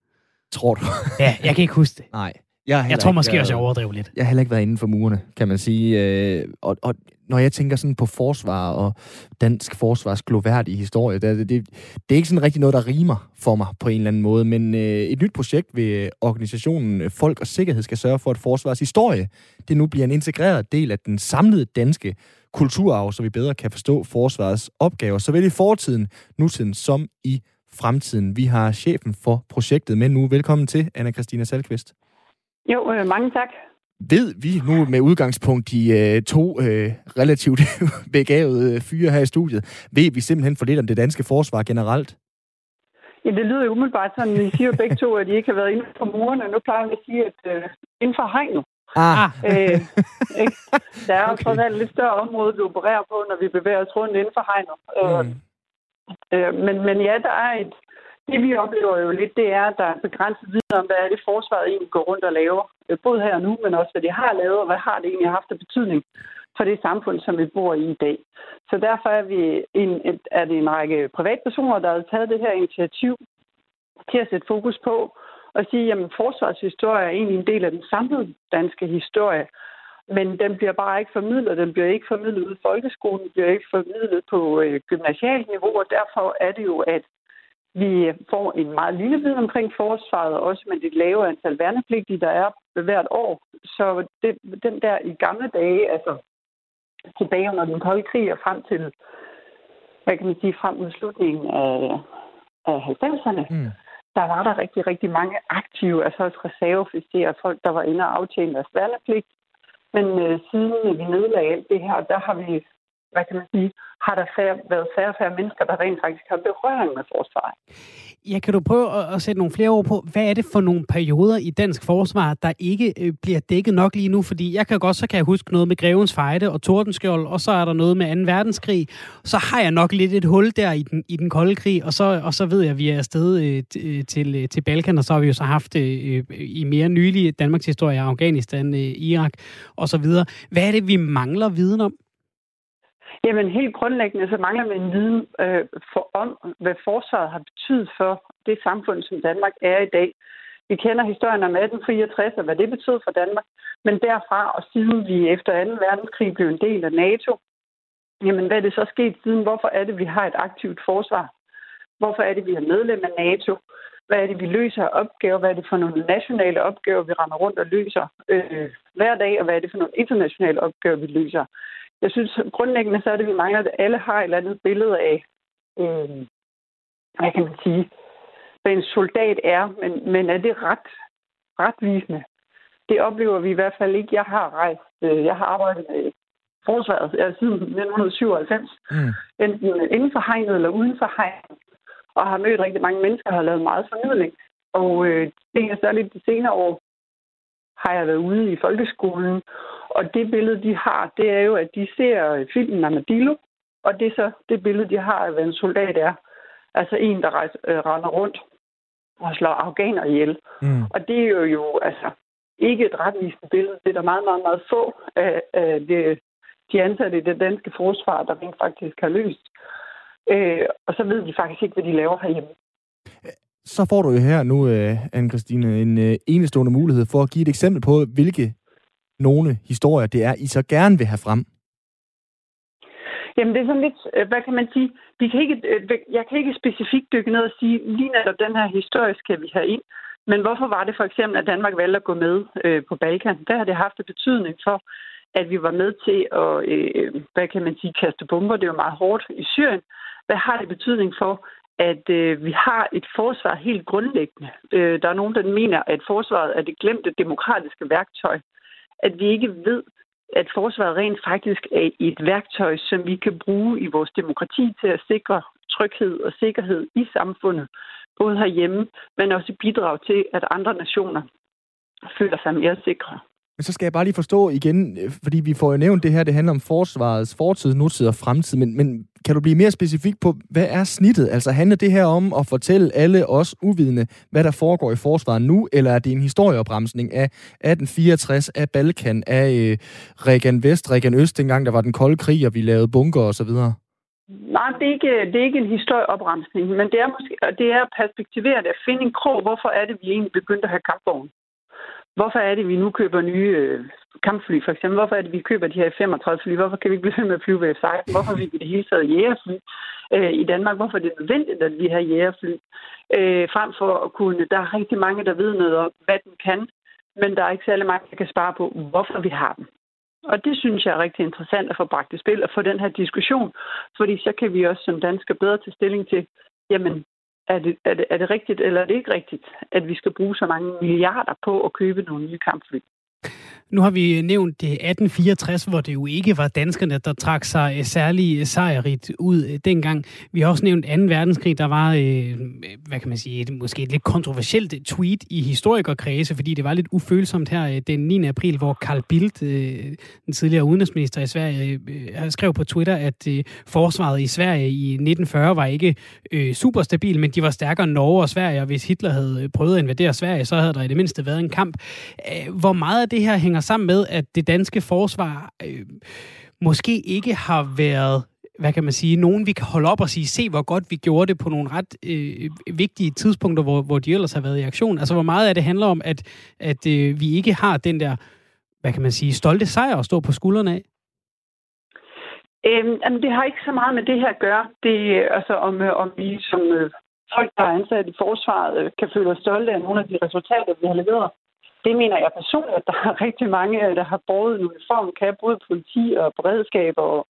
Tror du? ja, jeg kan ikke huske det. Nej. Jeg, jeg tror måske været, også, jeg overdrev lidt. Jeg har heller ikke været inden for murene, kan man sige. Øh, og, og når jeg tænker sådan på forsvar og dansk forsvars gloværdige historie, det, det, det, er ikke sådan rigtig noget, der rimer for mig på en eller anden måde, men øh, et nyt projekt ved organisationen Folk og Sikkerhed skal sørge for, at forsvars historie det nu bliver en integreret del af den samlede danske kulturarv, så vi bedre kan forstå forsvarets opgaver, såvel i fortiden, nutiden som i fremtiden. Vi har chefen for projektet med nu. Velkommen til, Anna Christina Salkvist. Jo, øh, mange tak. Ved vi nu med udgangspunkt i øh, to øh, relativt begavede fyre her i studiet, ved vi simpelthen for lidt om det danske forsvar generelt? Ja, det lyder jo umiddelbart sådan, vi siger jo begge to, at de ikke har været inden for murene. Nu plejer vi at sige, at øh, inden for hegnet. Ah. Øh, ikke? Der er jo trods alt lidt større område, vi opererer på, når vi bevæger os rundt inden for hegnet. Øh, mm. Øh, men, men ja, der er et, det vi oplever jo lidt, det er, at der er begrænset viden om, hvad er det forsvaret egentlig går rundt og laver. Øh, både her og nu, men også hvad de har lavet, og hvad har det egentlig haft af betydning for det samfund, som vi bor i i dag. Så derfor er, vi en, et, er det en række privatpersoner, der har taget det her initiativ til at sætte fokus på og sige, at forsvarshistorie er egentlig en del af den samlede danske historie. Men den bliver bare ikke formidlet. Den bliver ikke formidlet ud i folkeskolen, den bliver ikke formidlet på øh, gymnasialt niveau, og derfor er det jo, at vi får en meget lille viden omkring forsvaret, også med det lave antal værnepligtige, der er hvert år. Så det, den der i gamle dage, altså tilbage under den kolde krig og frem til, hvad kan man sige, frem mod slutningen af, af 90'erne, mm. der var der rigtig, rigtig mange aktive, altså også reserveofficerer, folk, der var inde og aftjene deres værnepligt. Men øh, siden vi nedlagde alt det her, der har vi hvad kan man sige, har der færre, været færre og færre mennesker, der rent faktisk har berøring med forsvaret. Ja, kan du prøve at, at sætte nogle flere ord på, hvad er det for nogle perioder i dansk forsvar, der ikke øh, bliver dækket nok lige nu? Fordi jeg kan godt, så kan jeg huske noget med Grevens Fejde og Tordenskjold, og så er der noget med 2. verdenskrig. Så har jeg nok lidt et hul der i den, i den kolde krig, og så, og så ved jeg, at vi er afsted øh, øh til, øh, til Balkan, og så har vi jo så haft øh, øh i mere nylige Danmarks historie, Afghanistan, øh, Irak og så videre. Hvad er det, vi mangler viden om? Jamen helt grundlæggende så mangler vi en viden øh, for, om, hvad forsvaret har betydet for det samfund, som Danmark er i dag. Vi kender historien om 1864 og hvad det betød for Danmark, men derfra og siden vi efter 2. verdenskrig blev en del af NATO, jamen hvad er det så sket siden? Hvorfor er det, vi har et aktivt forsvar? Hvorfor er det, vi er medlem af NATO? Hvad er det, vi løser af opgaver? Hvad er det for nogle nationale opgaver, vi rammer rundt og løser øh, hver dag? Og hvad er det for nogle internationale opgaver, vi løser? Jeg synes grundlæggende, så er det, vi mangler, at alle har et eller andet billede af, øh, hvad kan man sige, hvad en soldat er, men, men er det ret retvisende? Det oplever vi i hvert fald ikke. Jeg har rejst, øh, jeg har arbejdet med forsvaret siden 1997, mm. enten inden for hegnet eller uden for hegnet, og har mødt rigtig mange mennesker, og har lavet meget formidling. Og øh, det er særligt de senere år, har jeg været ude i folkeskolen, og det billede, de har, det er jo, at de ser filmen Armadillo, og det er så det billede, de har af, hvad en soldat er. Altså en, der rejser, øh, render rundt og slår afghaner ihjel. Mm. Og det er jo, jo altså, ikke et retvisende billede. Det er der meget, meget, meget få af, af det, de ansatte i det danske forsvar, der rent faktisk har løst. Øh, og så ved de faktisk ikke, hvad de laver herhjemme. Så får du jo her nu, øh, Anne-Christine, en øh, enestående mulighed for at give et eksempel på, hvilke nogle historier det er, I så gerne vil have frem. Jamen det er sådan lidt, øh, hvad kan man sige, vi kan ikke, øh, jeg kan ikke specifikt dykke ned og sige, lige netop den her historie skal vi have ind. Men hvorfor var det for eksempel, at Danmark valgte at gå med øh, på Balkan? Der har det haft en betydning for, at vi var med til at, øh, hvad kan man sige, kaste bomber. Det var meget hårdt i Syrien. Hvad har det betydning for, at øh, vi har et forsvar helt grundlæggende. Øh, der er nogen, der mener, at forsvaret er det glemte demokratiske værktøj. At vi ikke ved, at forsvaret rent faktisk er et værktøj, som vi kan bruge i vores demokrati til at sikre tryghed og sikkerhed i samfundet, både herhjemme, men også bidrage til, at andre nationer føler sig mere sikre. Men så skal jeg bare lige forstå igen, øh, fordi vi får jo nævnt det her, det handler om forsvarets fortid, nutid og fremtid, men, men kan du blive mere specifik på, hvad er snittet? Altså handler det her om at fortælle alle os uvidende, hvad der foregår i forsvaret nu, eller er det en historieopbremsning af 1864, af Balkan, af øh, Regan Vest, Regan Øst, dengang der var den kolde krig, og vi lavede bunker osv.? Nej, det er, ikke, det er ikke en historieopbremsning, men det er, måske, det er perspektiveret at finde en krog. Hvorfor er det, vi egentlig begyndte at have kampvogn? Hvorfor er det, vi nu køber nye øh, kampfly, for eksempel? Hvorfor er det, vi køber de her 35 fly? Hvorfor kan vi ikke blive ved med at flyve ved F-16? Hvorfor vil vi det hele taget jægerfly øh, i Danmark? Hvorfor er det nødvendigt, at vi har jægerfly? Øh, frem for at kunne... Der er rigtig mange, der ved noget om, hvad den kan, men der er ikke særlig mange, der kan spare på, hvorfor vi har den. Og det synes jeg er rigtig interessant at få bragt i spil og få den her diskussion, fordi så kan vi også som danskere bedre tage stilling til, jamen, er det, er, det, er det rigtigt eller er det ikke rigtigt, at vi skal bruge så mange milliarder på at købe nogle nye kampfly? Nu har vi nævnt øh, 1864, hvor det jo ikke var danskerne, der trak sig øh, særlig øh, sejrigt ud dengang. Vi har også nævnt 2. verdenskrig, der var, hvad kan man sige, et, måske et lidt kontroversielt tweet i historikerkredse, fordi det var lidt ufølsomt her den 9. april, hvor Carl Bildt, den tidligere udenrigsminister i Sverige, skrev på Twitter, at forsvaret i Sverige i 1940 var ikke super stabil, men de var stærkere end Norge og Sverige, og hvis Hitler havde prøvet at invadere Sverige, så havde der i det mindste været en kamp. Hvor meget af det her hænger sammen med, at det danske forsvar øh, måske ikke har været hvad kan man sige, nogen vi kan holde op og sige, se hvor godt vi gjorde det på nogle ret øh, vigtige tidspunkter, hvor, hvor de ellers har været i aktion. Altså hvor meget af det handler om, at, at øh, vi ikke har den der, hvad kan man sige, stolte sejr at stå på skuldrene af? Øhm, det har ikke så meget med det her at gøre. Det øh, altså om, øh, om vi som øh, folk, der er ansat i forsvaret, øh, kan føle os stolte af nogle af de resultater, vi har leveret det mener jeg personligt, at der er rigtig mange, øh, der har brugt en uniform, kan både politi og beredskab og,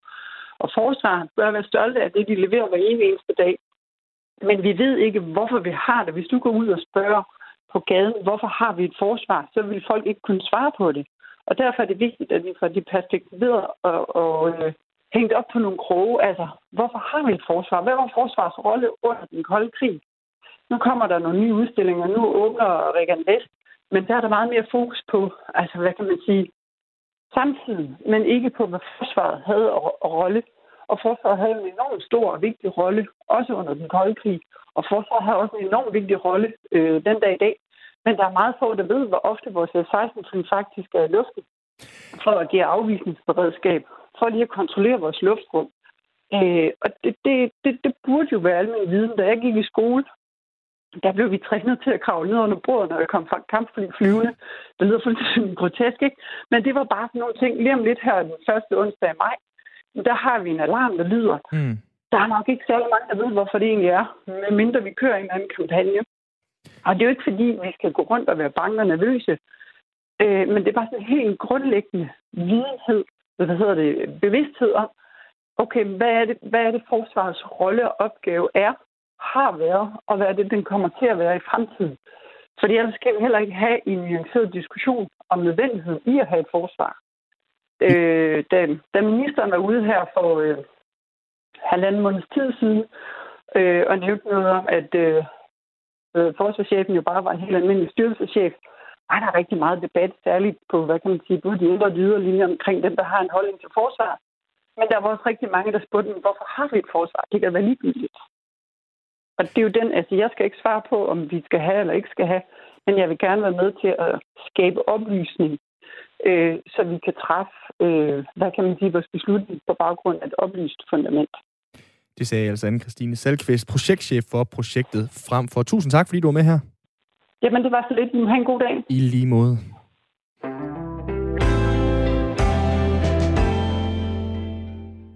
og forsvar, bør være stolte af det, de leverer hver eneste dag. Men vi ved ikke, hvorfor vi har det. Hvis du går ud og spørger på gaden, hvorfor har vi et forsvar, så vil folk ikke kunne svare på det. Og derfor er det vigtigt, at vi får de perspektiveret og, og øh, hængt op på nogle kroge. Altså, hvorfor har vi et forsvar? Hvad var forsvars rolle under den kolde krig? Nu kommer der nogle nye udstillinger. Nu åbner Regan Vest. Men der er der meget mere fokus på, altså hvad kan man sige, samtiden, men ikke på, hvad forsvaret havde og rolle. Og forsvaret havde en enormt stor og vigtig rolle, også under den kolde krig. Og forsvaret har også en enormt vigtig rolle øh, den dag i dag. Men der er meget få, der ved, hvor ofte vores F-16-fly faktisk er i luften for at give afvisningsberedskab, for lige at kontrollere vores luftrum. Øh, og det, det, det, det burde jo være almindelig viden. Da jeg gik i skole, der blev vi trænet til at kravle ned under bordet, når der kom fra kampfly flyvende. Det lyder fuldstændig grotesk, ikke? Men det var bare sådan nogle ting. Lige om lidt her den første onsdag i maj, der har vi en alarm, der lyder. Mm. Der er nok ikke særlig mange, der ved, hvorfor det egentlig er, medmindre vi kører en anden kampagne. Og det er jo ikke fordi, vi skal gå rundt og være bange og nervøse. Øh, men det er bare sådan en helt grundlæggende videnhed, hvad hedder det, bevidsthed om, okay, hvad er det, hvad er det forsvarets rolle og opgave er, har været, og hvad er det, den kommer til at være i fremtiden. Fordi ellers kan vi heller ikke have en nuanceret diskussion om nødvendigheden i at have et forsvar. Øh, da, da ministeren var ude her for øh, halvanden måneds tid siden, øh, og nævnte noget om, at øh, øh forsvarschefen jo bare var en helt almindelig styrelseschef, var der rigtig meget debat, særligt på, hvad kan man sige, både de indre og de linjer omkring dem, der har en holdning til forsvar. Men der var også rigtig mange, der spurgte, hvorfor har vi et forsvar? Det kan være ligegyldigt. Og det er jo den, altså jeg skal ikke svare på, om vi skal have eller ikke skal have, men jeg vil gerne være med til at skabe oplysning, øh, så vi kan træffe, øh, hvad kan man sige, vores beslutning på baggrund af et oplyst fundament. Det sagde altså Anne-Christine Salkvist, projektchef for projektet Frem for. Tusind tak, fordi du var med her. Jamen, det var så lidt. Ha' en god dag. I lige måde.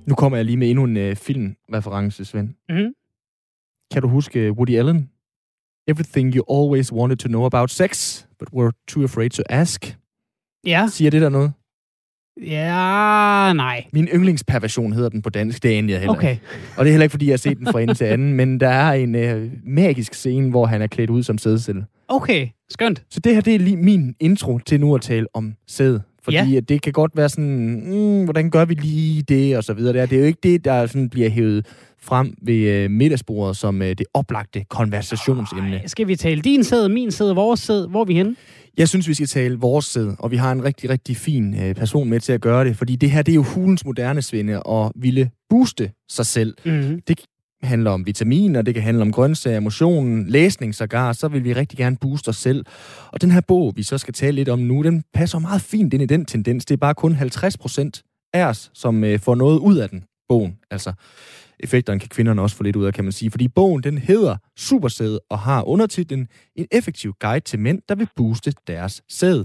Nu kommer jeg lige med endnu en uh, filmreference, Svend. Mm-hmm. Kan du huske Woody Allen? Everything you always wanted to know about sex, but were too afraid to ask. Ja. Siger det der noget? Ja, nej. Min yndlingsperversion hedder den på dansk, det er jeg heller okay. Og det er heller ikke, fordi jeg har set den fra ende til anden, men der er en øh, magisk scene, hvor han er klædt ud som sædcelle. Okay, skønt. Så det her, det er lige min intro til nu at tale om sæd. Fordi ja. det kan godt være sådan, mm, hvordan gør vi lige det, og så videre. Det er, det er jo ikke det, der sådan bliver hævet frem ved øh, middagsbordet som øh, det oplagte konversationsemne. Ej, skal vi tale din sæd, min sæd, vores sæd? Hvor er vi henne? Jeg synes, vi skal tale vores sæd, og vi har en rigtig, rigtig fin øh, person med til at gøre det, fordi det her, det er jo hulens moderne svinde og ville booste sig selv. Mm-hmm. Det handler om vitaminer, det kan handle om grøntsager, motion, læsning sågar, så vil vi rigtig gerne booste os selv. Og den her bog, vi så skal tale lidt om nu, den passer meget fint ind i den tendens. Det er bare kun 50 procent af os, som øh, får noget ud af den, bogen. Altså, effekterne kan kvinderne også få lidt ud af, kan man sige. Fordi bogen, den hedder Supersæde og har undertitlen En effektiv guide til mænd, der vil booste deres sæd.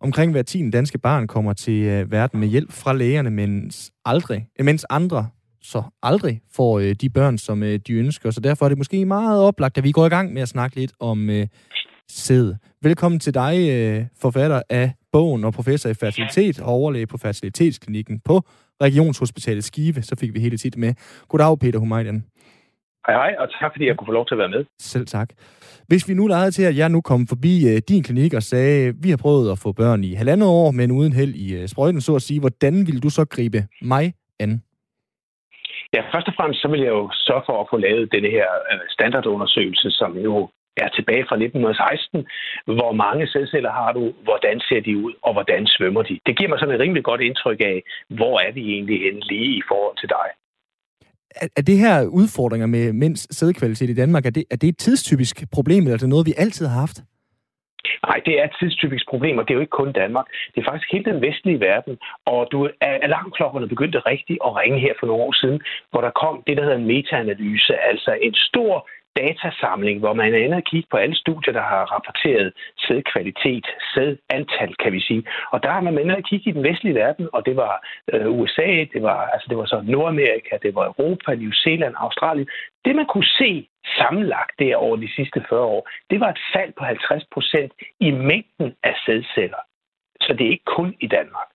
Omkring hver 10 danske barn kommer til øh, verden med hjælp fra lægerne, mens, aldrig, mens andre så aldrig får øh, de børn, som øh, de ønsker. Så derfor er det måske meget oplagt, at vi går i gang med at snakke lidt om øh, sæd. Velkommen til dig, øh, forfatter af bogen og professor i fertilitet og overlæge på fertilitetsklinikken på Regionshospitalet Skive. Så fik vi hele tit med. Goddag, Peter Humajdan. Hej hej, og tak fordi jeg kunne få lov til at være med. Selv tak. Hvis vi nu legede til, at jeg nu kom forbi uh, din klinik og sagde, vi har prøvet at få børn i halvandet år, men uden held i uh, sprøjten, så at sige, hvordan vil du så gribe mig an? Ja, først og fremmest så vil jeg jo sørge for at få lavet denne her øh, standardundersøgelse, som jo er tilbage fra 1916. Hvor mange sædceller har du? Hvordan ser de ud? Og hvordan svømmer de? Det giver mig sådan et rimelig godt indtryk af, hvor er vi egentlig henne lige i forhold til dig. Er, er det her udfordringer med mænds sædkvalitet i Danmark, er det, er det et tidstypisk problem, eller er det noget, vi altid har haft? Nej, det er et tidstypisk problem, og det er jo ikke kun Danmark. Det er faktisk hele den vestlige verden. Og du, alarmklokkerne begyndte rigtigt at ringe her for nogle år siden, hvor der kom det, der hedder en metaanalyse, altså en stor datasamling, hvor man er inde og kigge på alle studier, der har rapporteret sædkvalitet, sædantal, kan vi sige. Og der har man inde og kigge i den vestlige verden, og det var øh, USA, det var, altså det var så Nordamerika, det var Europa, New Zealand, Australien. Det man kunne se sammenlagt der over de sidste 40 år, det var et fald på 50 procent i mængden af sædceller. Så det er ikke kun i Danmark.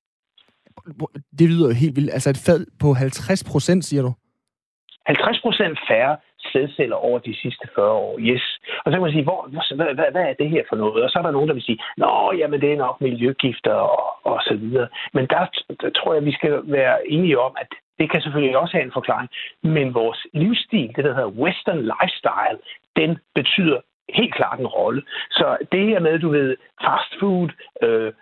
Det lyder helt vildt. Altså et fald på 50 procent, siger du? 50 procent færre sædceller over de sidste 40 år. Yes. Og så kan man sige, hvor, hvad, hvad, hvad er det her for noget? Og så er der nogen, der vil sige, nå, jamen det er nok miljøgifter og, og så videre. Men der, der tror jeg, vi skal være enige om, at Det kan selvfølgelig også have en forklaring. Men vores livsstil, det der hedder western lifestyle, den betyder helt klart en rolle. Så det her med, du ved, fast food, øh,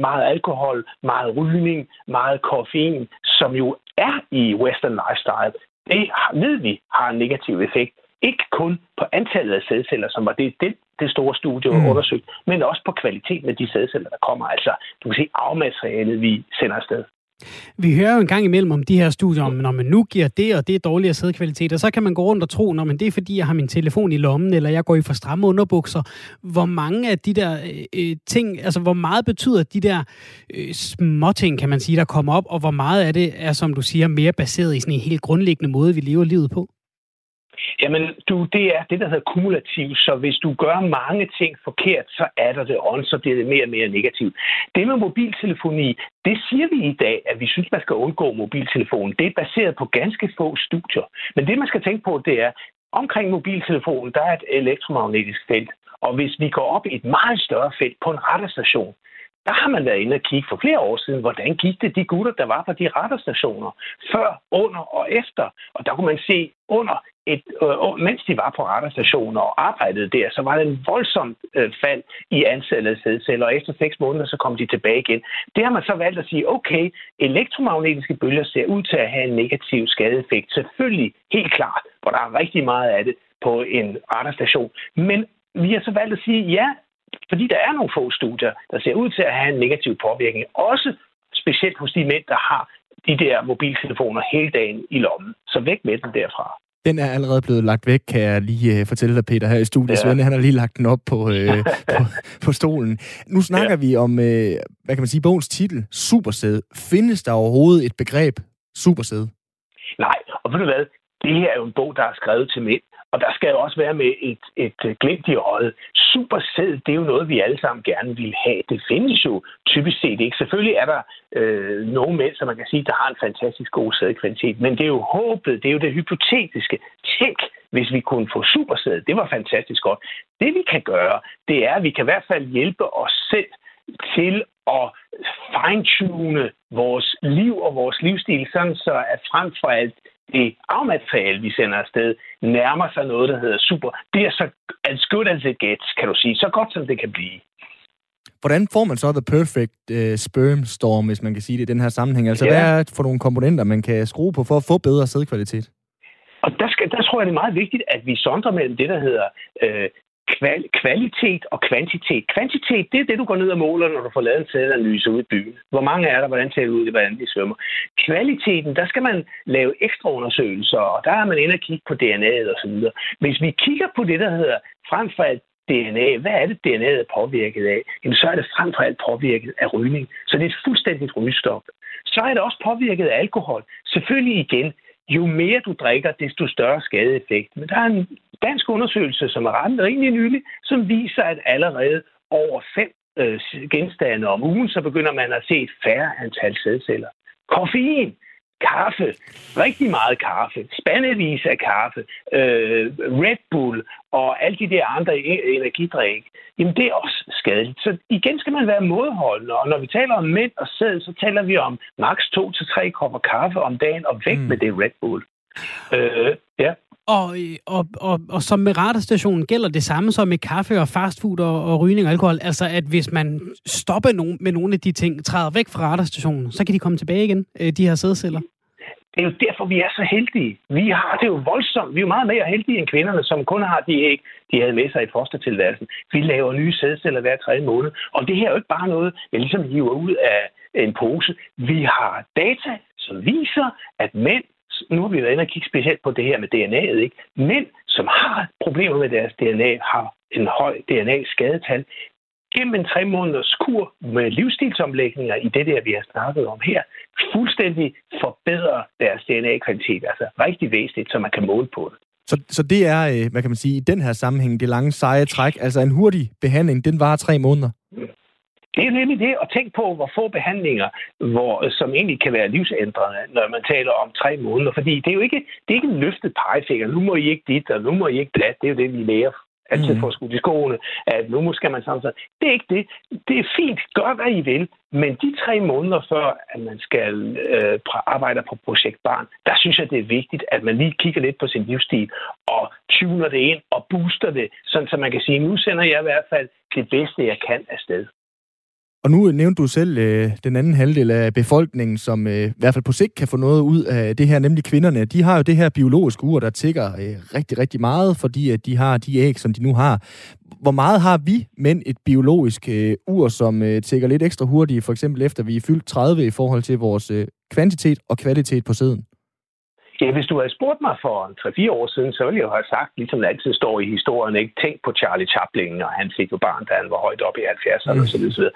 meget alkohol, meget rygning, meget koffein, som jo er i western lifestyle, det ved vi har en negativ effekt. Ikke kun på antallet af sædceller, som var det, det, det store studie mm. undersøgt, men også på kvaliteten af de sædceller, der kommer. Altså, du kan se afmaterialet, vi sender afsted. Vi hører jo en gang imellem om de her studier, om når man nu giver det, og det er dårligere sædkvalitet, og så kan man gå rundt og tro, når man det er fordi, jeg har min telefon i lommen, eller jeg går i for stramme underbukser. Hvor mange af de der øh, øh, ting, altså hvor meget betyder de der øh, små ting, kan man sige, der kommer op, og hvor meget af det er, som du siger, mere baseret i sådan en helt grundlæggende måde, vi lever livet på? Jamen, du, det er det, der hedder kumulativt, så hvis du gør mange ting forkert, så er der det on, så bliver det mere og mere negativt. Det med mobiltelefoni, det siger vi i dag, at vi synes, man skal undgå mobiltelefonen. Det er baseret på ganske få studier. Men det, man skal tænke på, det er, omkring mobiltelefonen, der er et elektromagnetisk felt. Og hvis vi går op i et meget større felt på en radarstation, der har man været inde og kigge for flere år siden, hvordan gik det de gutter, der var på de radarstationer, før, under og efter. Og der kunne man se under et, øh, mens de var på radarstationer og arbejdede der, så var det en voldsom øh, fald i antallet af sædceller, og efter seks måneder, så kom de tilbage igen. Det har man så valgt at sige, okay, elektromagnetiske bølger ser ud til at have en negativ skadeeffekt. Selvfølgelig, helt klart, hvor der er rigtig meget af det på en radarstation. Men vi har så valgt at sige, ja, fordi der er nogle få studier, der ser ud til at have en negativ påvirkning, også specielt hos de mænd, der har de der mobiltelefoner hele dagen i lommen. Så væk med den derfra. Den er allerede blevet lagt væk, kan jeg lige uh, fortælle dig, Peter, her i studiet. Ja. Svend, han har lige lagt den op på, uh, på, på stolen. Nu snakker ja. vi om, uh, hvad kan man sige, bogens titel, Supersæd. Findes der overhovedet et begreb, supersæd? Nej, og ved du hvad, det her er jo en bog, der er skrevet til mænd. Og der skal jo også være med et, et øh, glimt i øjet. Supersæd, det er jo noget, vi alle sammen gerne vil have. Det findes jo typisk set ikke. Selvfølgelig er der øh, nogle mænd, som man kan sige, der har en fantastisk god sædkvalitet. Men det er jo håbet, det er jo det hypotetiske. Tænk, hvis vi kunne få supersæd. Det var fantastisk godt. Det vi kan gøre, det er, at vi kan i hvert fald hjælpe os selv til at fine-tune vores liv og vores livsstil, sådan så at frem for alt det afmateriale, vi sender afsted, nærmer sig noget, der hedder super. Det er så as good as it gets, kan du sige. Så godt, som det kan blive. Hvordan får man så the perfect uh, sperm storm, hvis man kan sige det i den her sammenhæng? Altså, ja. hvad er det for nogle komponenter, man kan skrue på for at få bedre sædkvalitet? Og der, skal, der tror jeg, det er meget vigtigt, at vi sondrer mellem det, der hedder øh, kval- kvalitet og kvantitet. Kvantitet, det er det, du går ned og måler, når du får lavet en sædanalyse ud i byen. Hvor mange er der, hvordan ser det ud, hvordan de svømmer. Kvaliteten, der skal man lave ekstra undersøgelser, og der er man inde og kigge på DNA'et osv. Hvis vi kigger på det, der hedder frem for alt DNA, hvad er det, DNA'et er påvirket af? Jamen, så er det frem for alt påvirket af rygning. Så det er et fuldstændigt rygestop. Så er det også påvirket af alkohol. Selvfølgelig igen, jo mere du drikker, desto større skadeeffekt. Men der er en dansk undersøgelse, som er ramt rimelig nylig, som viser, at allerede over fem øh, genstande om ugen, så begynder man at se et færre antal sædceller. Koffein, kaffe, rigtig meget kaffe, spandevis af kaffe, øh, Red Bull og alle de der andre e- energidrik, jamen det er også skadeligt. Så igen skal man være modholdende, og når vi taler om mænd og sæd, så taler vi om maks 2-3 kopper kaffe om dagen, og væk mm. med det Red Bull. Øh, ja. Og, øh, og, og, og som med radarstationen gælder det samme som med kaffe og fastfood og, og rygning og alkohol. Altså, at hvis man stopper nogen med nogle af de ting, træder væk fra radarstationen, så kan de komme tilbage igen, øh, de her sædceller. Det er jo derfor, vi er så heldige. Vi har det jo voldsomt. Vi er jo meget mere heldige end kvinderne, som kun har de æg, de havde med sig i fostertilværelsen. Vi laver nye sædceller hver tredje måned. Og det her er jo ikke bare noget, jeg ligesom hiver ud af en pose. Vi har data, som viser, at mænd, nu har vi været inde og kigge specielt på det her med DNA'et, ikke? Mænd, som har problemer med deres DNA, har en høj DNA-skadetal. Gennem en tre måneders kur med livsstilsomlægninger i det der, vi har snakket om her, fuldstændig forbedrer deres DNA-kvalitet. Altså rigtig væsentligt, så man kan måle på det. Så, så det er, øh, hvad kan man sige, i den her sammenhæng, det lange seje træk, altså en hurtig behandling, den varer tre måneder? Det er nemlig det, at tænke på, hvor få behandlinger, hvor, som egentlig kan være livsændrende, når man taler om tre måneder. Fordi det er jo ikke, det er ikke en løftet pegefinger. Nu må I ikke dit, og nu må I ikke det. Det er jo det, vi lærer altid mm. får skudt i skoene, at nu skal man samtidig. Det er ikke det. Det er fint. Gør, hvad I vil. Men de tre måneder før, at man skal øh, arbejde på projekt barn, der synes jeg, det er vigtigt, at man lige kigger lidt på sin livsstil og tuner det ind og booster det, sådan så man kan sige, nu sender jeg i hvert fald det bedste, jeg kan afsted. Og nu nævnte du selv øh, den anden halvdel af befolkningen, som øh, i hvert fald på sigt kan få noget ud af det her, nemlig kvinderne. De har jo det her biologiske ur, der tigger øh, rigtig, rigtig meget, fordi at de har de æg, som de nu har. Hvor meget har vi mænd et biologisk øh, ur, som øh, tigger lidt ekstra hurtigt, for eksempel efter vi er fyldt 30 i forhold til vores øh, kvantitet og kvalitet på sæden? Ja, hvis du havde spurgt mig for 3-4 år siden, så ville jeg jo have sagt, ligesom det altid står i historien, ikke? tænk på Charlie Chaplin, og han fik jo barn, da han var højt op i 70'erne mm. osv. osv.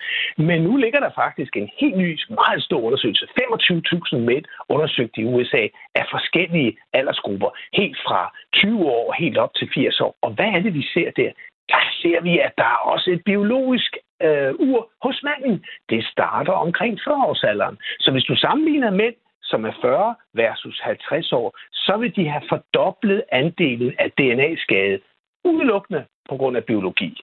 Men nu ligger der faktisk en helt ny, meget stor undersøgelse. 25.000 mænd undersøgt i USA af forskellige aldersgrupper. Helt fra 20 år helt op til 80 år. Og hvad er det, vi ser der? Der ser vi, at der er også et biologisk øh, ur hos manden. Det starter omkring 40-årsalderen. Så hvis du sammenligner mænd som er 40 versus 50 år, så vil de have fordoblet andelen af DNA-skade udelukkende på grund af biologi.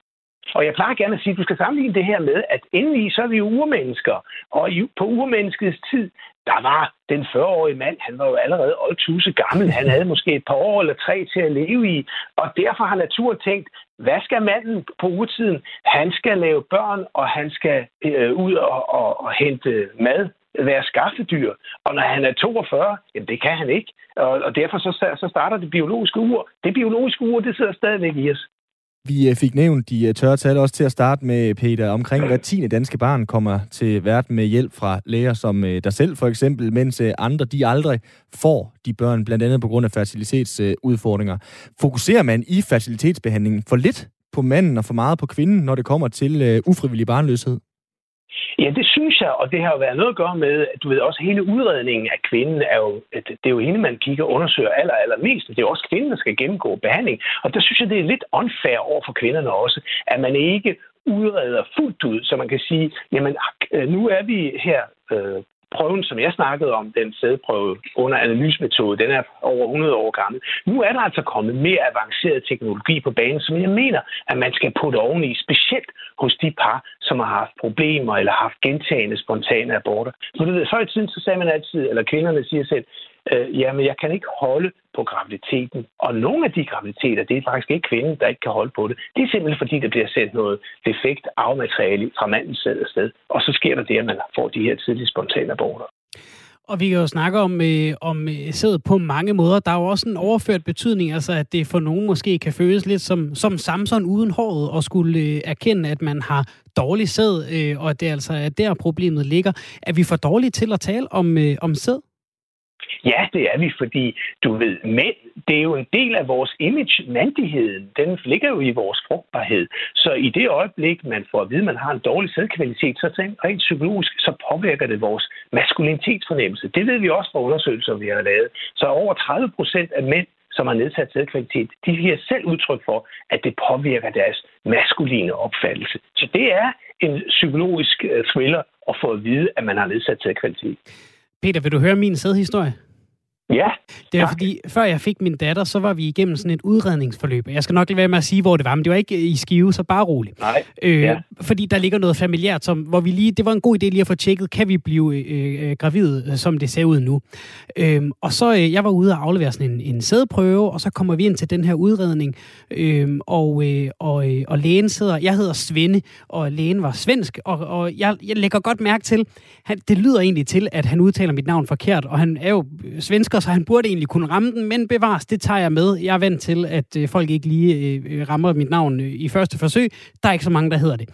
Og jeg plejer gerne at sige, at du skal sammenligne det her med, at indeni så er vi urmennesker. Og på urmenneskets tid, der var den 40-årige mand, han var jo allerede oldtuse gammel. Han havde måske et par år eller tre til at leve i. Og derfor har naturen tænkt, hvad skal manden på urtiden? Han skal lave børn, og han skal øh, ud og, og, og hente mad være skaffedyr. Og når han er 42, jamen det kan han ikke. Og, og derfor så, så starter det biologiske ur. Det biologiske ur, det sidder stadigvæk i os. Vi øh, fik nævnt de øh, tørre tal også til at starte med, Peter. Omkring hver tiende danske barn kommer til verden med hjælp fra læger som øh, dig selv for eksempel, mens andre de aldrig får de børn, blandt andet på grund af fertilitetsudfordringer. Fokuserer man i fertilitetsbehandlingen for lidt på manden og for meget på kvinden, når det kommer til ufrivillig barnløshed? Ja, det synes jeg, og det har jo været noget at gøre med, at du ved, også hele udredningen af kvinden er jo, det er jo hende, man kigger og undersøger aller, allermest. Det er jo også kvinden, der skal gennemgå behandling. Og der synes jeg, det er lidt unfair over for kvinderne også, at man ikke udreder fuldt ud, så man kan sige, jamen øh, nu er vi her øh, prøven, som jeg snakkede om, den sædprøve under analysemetode, den er over 100 år gammel. Nu er der altså kommet mere avanceret teknologi på banen, som jeg mener, at man skal putte oveni, specielt hos de par, som har haft problemer eller haft gentagende spontane aborter. Så det, ved, før i tiden, så sagde man altid, eller kvinderne siger selv, øh, jamen jeg kan ikke holde på graviditeten. Og nogle af de graviditeter, det er faktisk ikke kvinden, der ikke kan holde på det. Det er simpelthen fordi, der bliver sendt noget defekt afmateriale fra mandens sæd afsted. Og så sker der det, at man får de her tidlige spontane aborter. Og vi kan jo snakke om, øh, om øh, sæd på mange måder. Der er jo også en overført betydning, altså at det for nogen måske kan føles lidt som, som Samson uden håret, og skulle øh, erkende, at man har dårlig sæd, øh, og at det altså er der problemet ligger. Er vi for dårlige til at tale om, øh, om sæd? Ja, det er vi, fordi du ved, mænd, det er jo en del af vores image, mandigheden, den ligger jo i vores frugtbarhed. Så i det øjeblik, man får at vide, at man har en dårlig sædkvalitet, så rent psykologisk, så påvirker det vores maskulinitetsfornemmelse. Det ved vi også fra undersøgelser, vi har lavet. Så over 30 procent af mænd, som har nedsat sædkvalitet, de giver selv udtryk for, at det påvirker deres maskuline opfattelse. Så det er en psykologisk øh, thriller at få at vide, at man har nedsat sædkvalitet. Peter, vil du høre min sædhistorie? Ja. Det er fordi, før jeg fik min datter, så var vi igennem sådan et udredningsforløb. Jeg skal nok lade være med at sige, hvor det var, men det var ikke i Skive, så bare roligt. Nej. Øh, ja. Fordi der ligger noget familiært, som, hvor vi lige, det var en god idé lige at få tjekket, kan vi blive øh, øh gravid, som det ser ud nu. Øh, og så, øh, jeg var ude og aflevere sådan en, en sædeprøve, og så kommer vi ind til den her udredning, øh, og, øh, og, øh, og lægen sidder, jeg hedder Svende, og lægen var svensk, og, og jeg, jeg lægger godt mærke til, han, det lyder egentlig til, at han udtaler mit navn forkert, og han er jo svensker, så han burde egentlig kunne ramme den, men bevares, det tager jeg med. Jeg er vant til, at øh, folk ikke lige øh, øh, rammer mit navn øh, i første forsøg. Der er ikke så mange, der hedder det.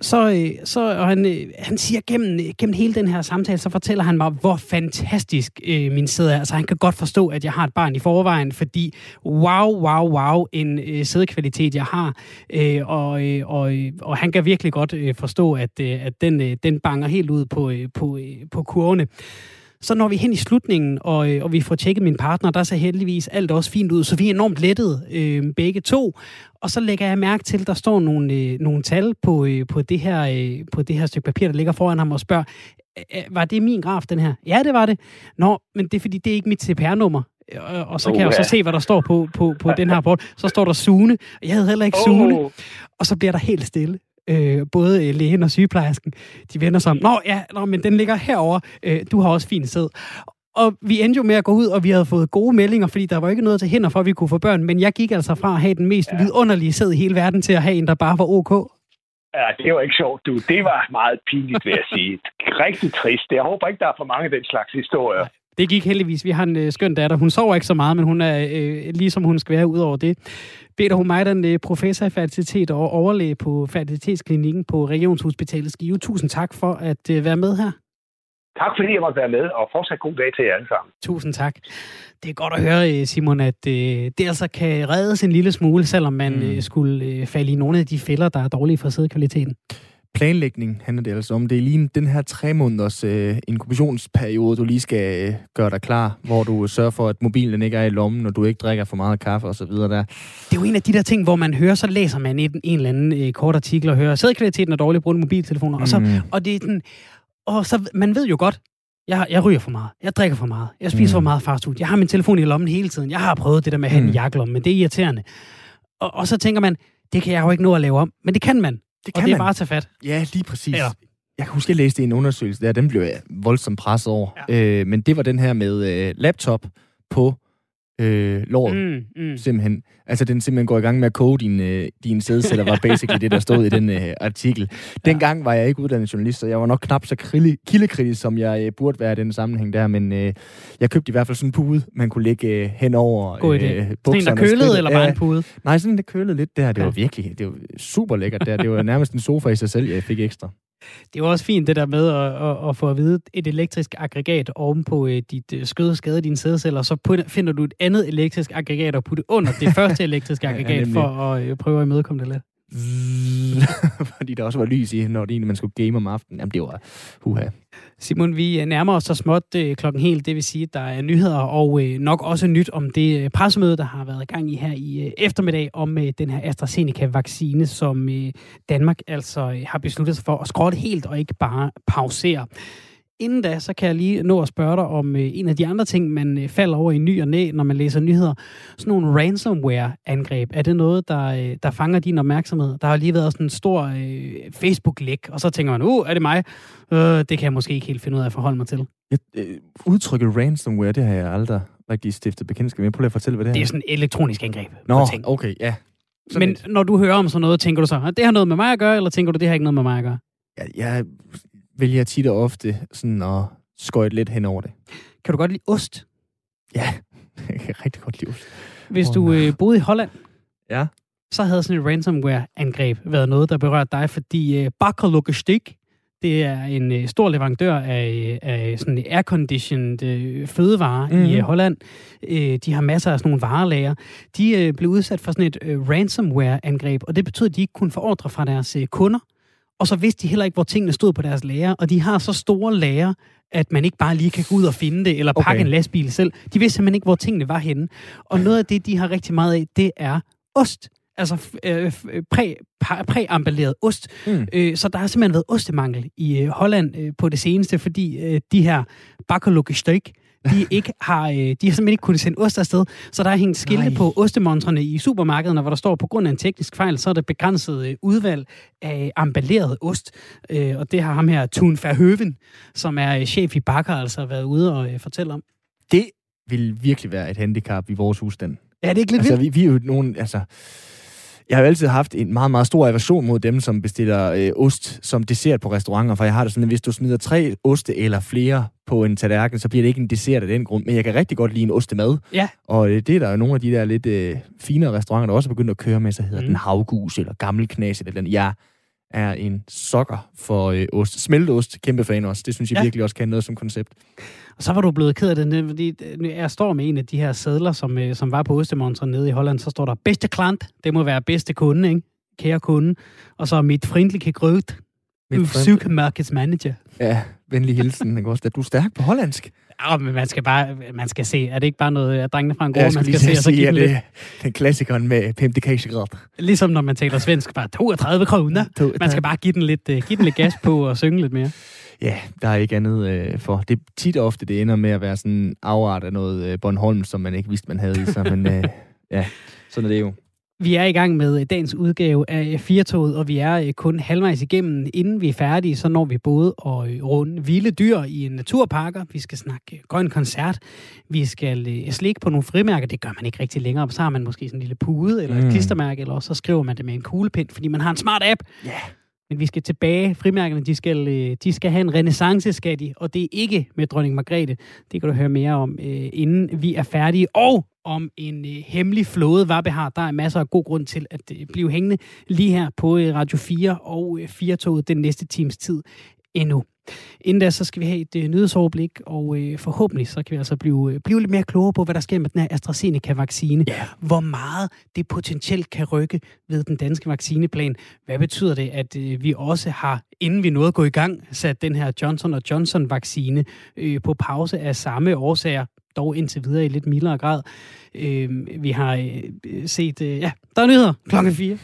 Så, øh, så og han, øh, han siger gennem, øh, gennem hele den her samtale, så fortæller han mig, hvor fantastisk øh, min sæde er. Altså han kan godt forstå, at jeg har et barn i forvejen, fordi wow, wow, wow, en øh, sædekvalitet jeg har. Øh, og, øh, og, øh, og han kan virkelig godt øh, forstå, at, øh, at den, øh, den banger helt ud på, øh, på, øh, på kurvene. Så når vi hen i slutningen, og, øh, og vi får tjekket min partner, der ser heldigvis alt også fint ud, så vi er enormt lettet øh, begge to. Og så lægger jeg mærke til, at der står nogle, øh, nogle tal på, øh, på, det her, øh, på det her stykke papir, der ligger foran ham og spørger, var det min graf, den her? Ja, det var det. Nå, men det er fordi, det er ikke mit CPR-nummer. og, så kan uh, jeg jo så se, hvad der står på, på, på den her rapport. Så står der Sune. Jeg havde heller ikke Sune. Oh. Og så bliver der helt stille. Øh, både lægen og sygeplejersken, de vender sig om. Nå ja, nå, men den ligger herover. Øh, du har også fint sæd. Og vi endte jo med at gå ud, og vi havde fået gode meldinger, fordi der var ikke noget til hinder for, at vi kunne få børn. Men jeg gik altså fra at have den mest ja. vidunderlige sæd i hele verden, til at have en, der bare var ok. Ja, det var ikke sjovt, du. Det var meget pinligt, vil jeg sige. Rigtig trist. Jeg håber ikke, der er for mange af den slags historier. Det gik heldigvis. Vi har en øh, skøn datter. Hun sover ikke så meget, men hun er øh, ligesom hun skal være ud over det. Peter Humaydan, øh, professor i fertilitet og overlæge på fertilitetsklinikken på Regionshospitalet Skive. Tusind tak for at øh, være med her. Tak fordi jeg måtte være med, og fortsat god dag til jer alle sammen. Tusind tak. Det er godt at høre, øh, Simon, at øh, det altså kan reddes en lille smule, selvom man mm. øh, skulle falde i nogle af de fælder, der er dårlige for sædkvaliteten. Planlægning handler det altså om. Det er lige den her tre måneders øh, inkubationsperiode, du lige skal øh, gøre dig klar, hvor du sørger for, at mobilen ikke er i lommen, og du ikke drikker for meget kaffe osv. Der. Det er jo en af de der ting, hvor man hører, så læser man en, en eller anden øh, kort artikel og hører, sædkvaliteten er dårlig, brug mobiltelefoner, mm. og, så, og det er den og så, man ved jo godt, jeg, jeg ryger for meget, jeg drikker for meget, jeg spiser mm. for meget fastfood, jeg har min telefon i lommen hele tiden, jeg har prøvet det der med at have mm. en jakkelomme, men det er irriterende. Og, og så tænker man, det kan jeg jo ikke nå at lave om, men det kan man. Det kan og det er bare at tage fat. Ja, lige præcis. Eller, jeg kan huske, jeg læste en undersøgelse der, den blev jeg voldsomt presset over. Ja. Øh, men det var den her med øh, laptop på øh, låret. Mm, mm. Simpelthen. Altså, den simpelthen går i gang med at koge din, øh, din sædceller, var basically det, der stod i den øh, artikel. Dengang var jeg ikke uddannet journalist, så jeg var nok knap så kildekritisk, som jeg øh, burde være i den sammenhæng der, men øh, jeg købte i hvert fald sådan en pude, man kunne lægge øh, hen over God idé. Øh, sådan en, der kølede, eller bare en pude? Nej, sådan en, der kølede lidt der. Det var virkelig, det var super lækkert der. Det var nærmest en sofa i sig selv, jeg fik ekstra. Det er jo også fint, det der med at, at, at få at vide et elektrisk aggregat oven på uh, dit uh, skød skade dine sædceller, så finder du et andet elektrisk aggregat og putte under det første elektriske aggregat ja, for at uh, prøve at imødekomme det lidt. Fordi der også var lys i, når det egentlig man skulle game om aftenen. Jamen, det var huha. Simon, vi nærmer os så småt øh, klokken helt. Det vil sige, at der er nyheder og øh, nok også nyt om det øh, pressemøde, der har været i gang i her i øh, eftermiddag om øh, den her AstraZeneca-vaccine, som øh, Danmark altså øh, har besluttet sig for at skrotte helt og ikke bare pausere. Inden da, så kan jeg lige nå at spørge dig om øh, en af de andre ting, man øh, falder over i ny og næ, når man læser nyheder. Sådan nogle ransomware-angreb, er det noget, der, øh, der fanger din opmærksomhed? Der har lige været sådan en stor øh, Facebook-læk, og så tænker man, uh, er det mig? Øh, det kan jeg måske ikke helt finde ud af at forholde mig til. Jeg, øh, udtrykket ransomware, det har jeg aldrig rigtig stiftet bekendtskab med. Prøv lige at fortælle, hvad det er. Det er sådan et elektronisk angreb. Nå, okay, ja. Sådan Men et. når du hører om sådan noget, tænker du så, det har noget med mig at gøre, eller tænker du, det har ikke noget med mig at gøre? Ja, jeg vælger tit og ofte sådan at skøjte lidt hen over det. Kan du godt lide ost? Ja, jeg kan rigtig godt lide ost. Hvis du øh, boede i Holland, ja. så havde sådan et ransomware-angreb været noget, der berørte dig, fordi øh, Bakker Logistik, det er en øh, stor leverandør af, af sådan airconditioned øh, fødevarer mm. i øh, Holland. Øh, de har masser af sådan nogle varelager. De øh, blev udsat for sådan et øh, ransomware-angreb, og det betød, at de ikke kunne få ordre fra deres øh, kunder. Og så vidste de heller ikke, hvor tingene stod på deres lager, og de har så store lager, at man ikke bare lige kan gå ud og finde det, eller pakke okay. en lastbil selv. De vidste simpelthen ikke, hvor tingene var henne. Og noget af det, de har rigtig meget af, det er ost. Altså øh, præ, præamballeret ost. Mm. Øh, så der har simpelthen været ostemangel i øh, Holland øh, på det seneste, fordi øh, de her bakkerlogisteik, de ikke har, øh, de har simpelthen ikke kunnet sende ost afsted. Så der er hængt skilte Nej. på ostemontrene i supermarkederne, hvor der står, på grund af en teknisk fejl, så er der begrænset øh, udvalg af emballeret ost. Øh, og det har ham her, Thun Verhøven, som er chef i Bakker, altså været ude og fortælle om. Det vil virkelig være et handicap i vores husstand. Ja, det er ikke lidt altså, vildt. Vi, vi er jo nogen, altså, jeg har jo altid haft en meget, meget stor aversion mod dem, som bestiller øh, ost som dessert på restauranter, for jeg har det sådan, at hvis du smider tre oste eller flere på en tallerken, så bliver det ikke en dessert af den grund. Men jeg kan rigtig godt lide en ostemad. Ja. Og øh, det er der jo nogle af de der lidt øh, finere restauranter, der også er begyndt at køre med, så hedder mm. den havgus eller gammelknas eller den. Jeg er en sokker for øh, ost. Smelteost, kæmpe fan også. Det synes jeg ja. virkelig også kan noget som koncept. Og så var du blevet ked af det, fordi øh, jeg står med en af de her sædler, som, øh, som var på Ostemonstren nede i Holland, så står der bedste klant, det må være bedste kunde, ikke? Kære kunde. Og så mit friendlige grødt, supermarkedsmanager. Ja, venlig hilsen. Ikke også? Du er stærk på hollandsk. Ja, men man skal bare, man skal se. Er det ikke bare noget, at drengene fra en man skal se, og så give den lidt? Den klassikeren med 50 grad. Ligesom når man taler svensk, bare 32 kroner. Man skal bare give den lidt, uh, give den lidt gas på og synge lidt mere. ja, der er ikke andet øh, for. Det er tit og ofte, det ender med at være sådan afart af noget øh, Bornholm, som man ikke vidste, man havde i sig. Men øh, ja, sådan er det jo. Vi er i gang med dagens udgave af Firtoget, og vi er kun halvvejs igennem. Inden vi er færdige, så når vi både at runde vilde dyr i en naturparker. Vi skal snakke grøn koncert. Vi skal slikke på nogle frimærker. Det gør man ikke rigtig længere. Så har man måske sådan en lille pude eller et mm. klistermærke, eller så skriver man det med en kuglepind, fordi man har en smart app. Yeah. Men vi skal tilbage. Frimærkerne, de skal, øh, de skal have en renaissance, skal de, og det er ikke med dronning Margrethe. Det kan du høre mere om, øh, inden vi er færdige. Og om en øh, hemmelig flåde, Vabbe har. Der er masser af god grund til at øh, blive hængende lige her på øh, Radio 4 og øh, 4-toget den næste times tid endnu. Inden da, så skal vi have et øh, nyhedsoverblik, og øh, forhåbentlig så kan vi altså blive, øh, blive lidt mere klogere på, hvad der sker med den her AstraZeneca-vaccine. Yeah. Hvor meget det potentielt kan rykke ved den danske vaccineplan. Hvad betyder det, at øh, vi også har, inden vi nåede at gå i gang, sat den her Johnson Johnson-vaccine øh, på pause af samme årsager? Dog indtil videre i lidt mildere grad. Øh, vi har øh, set, øh, ja, der er nyheder klokken 4.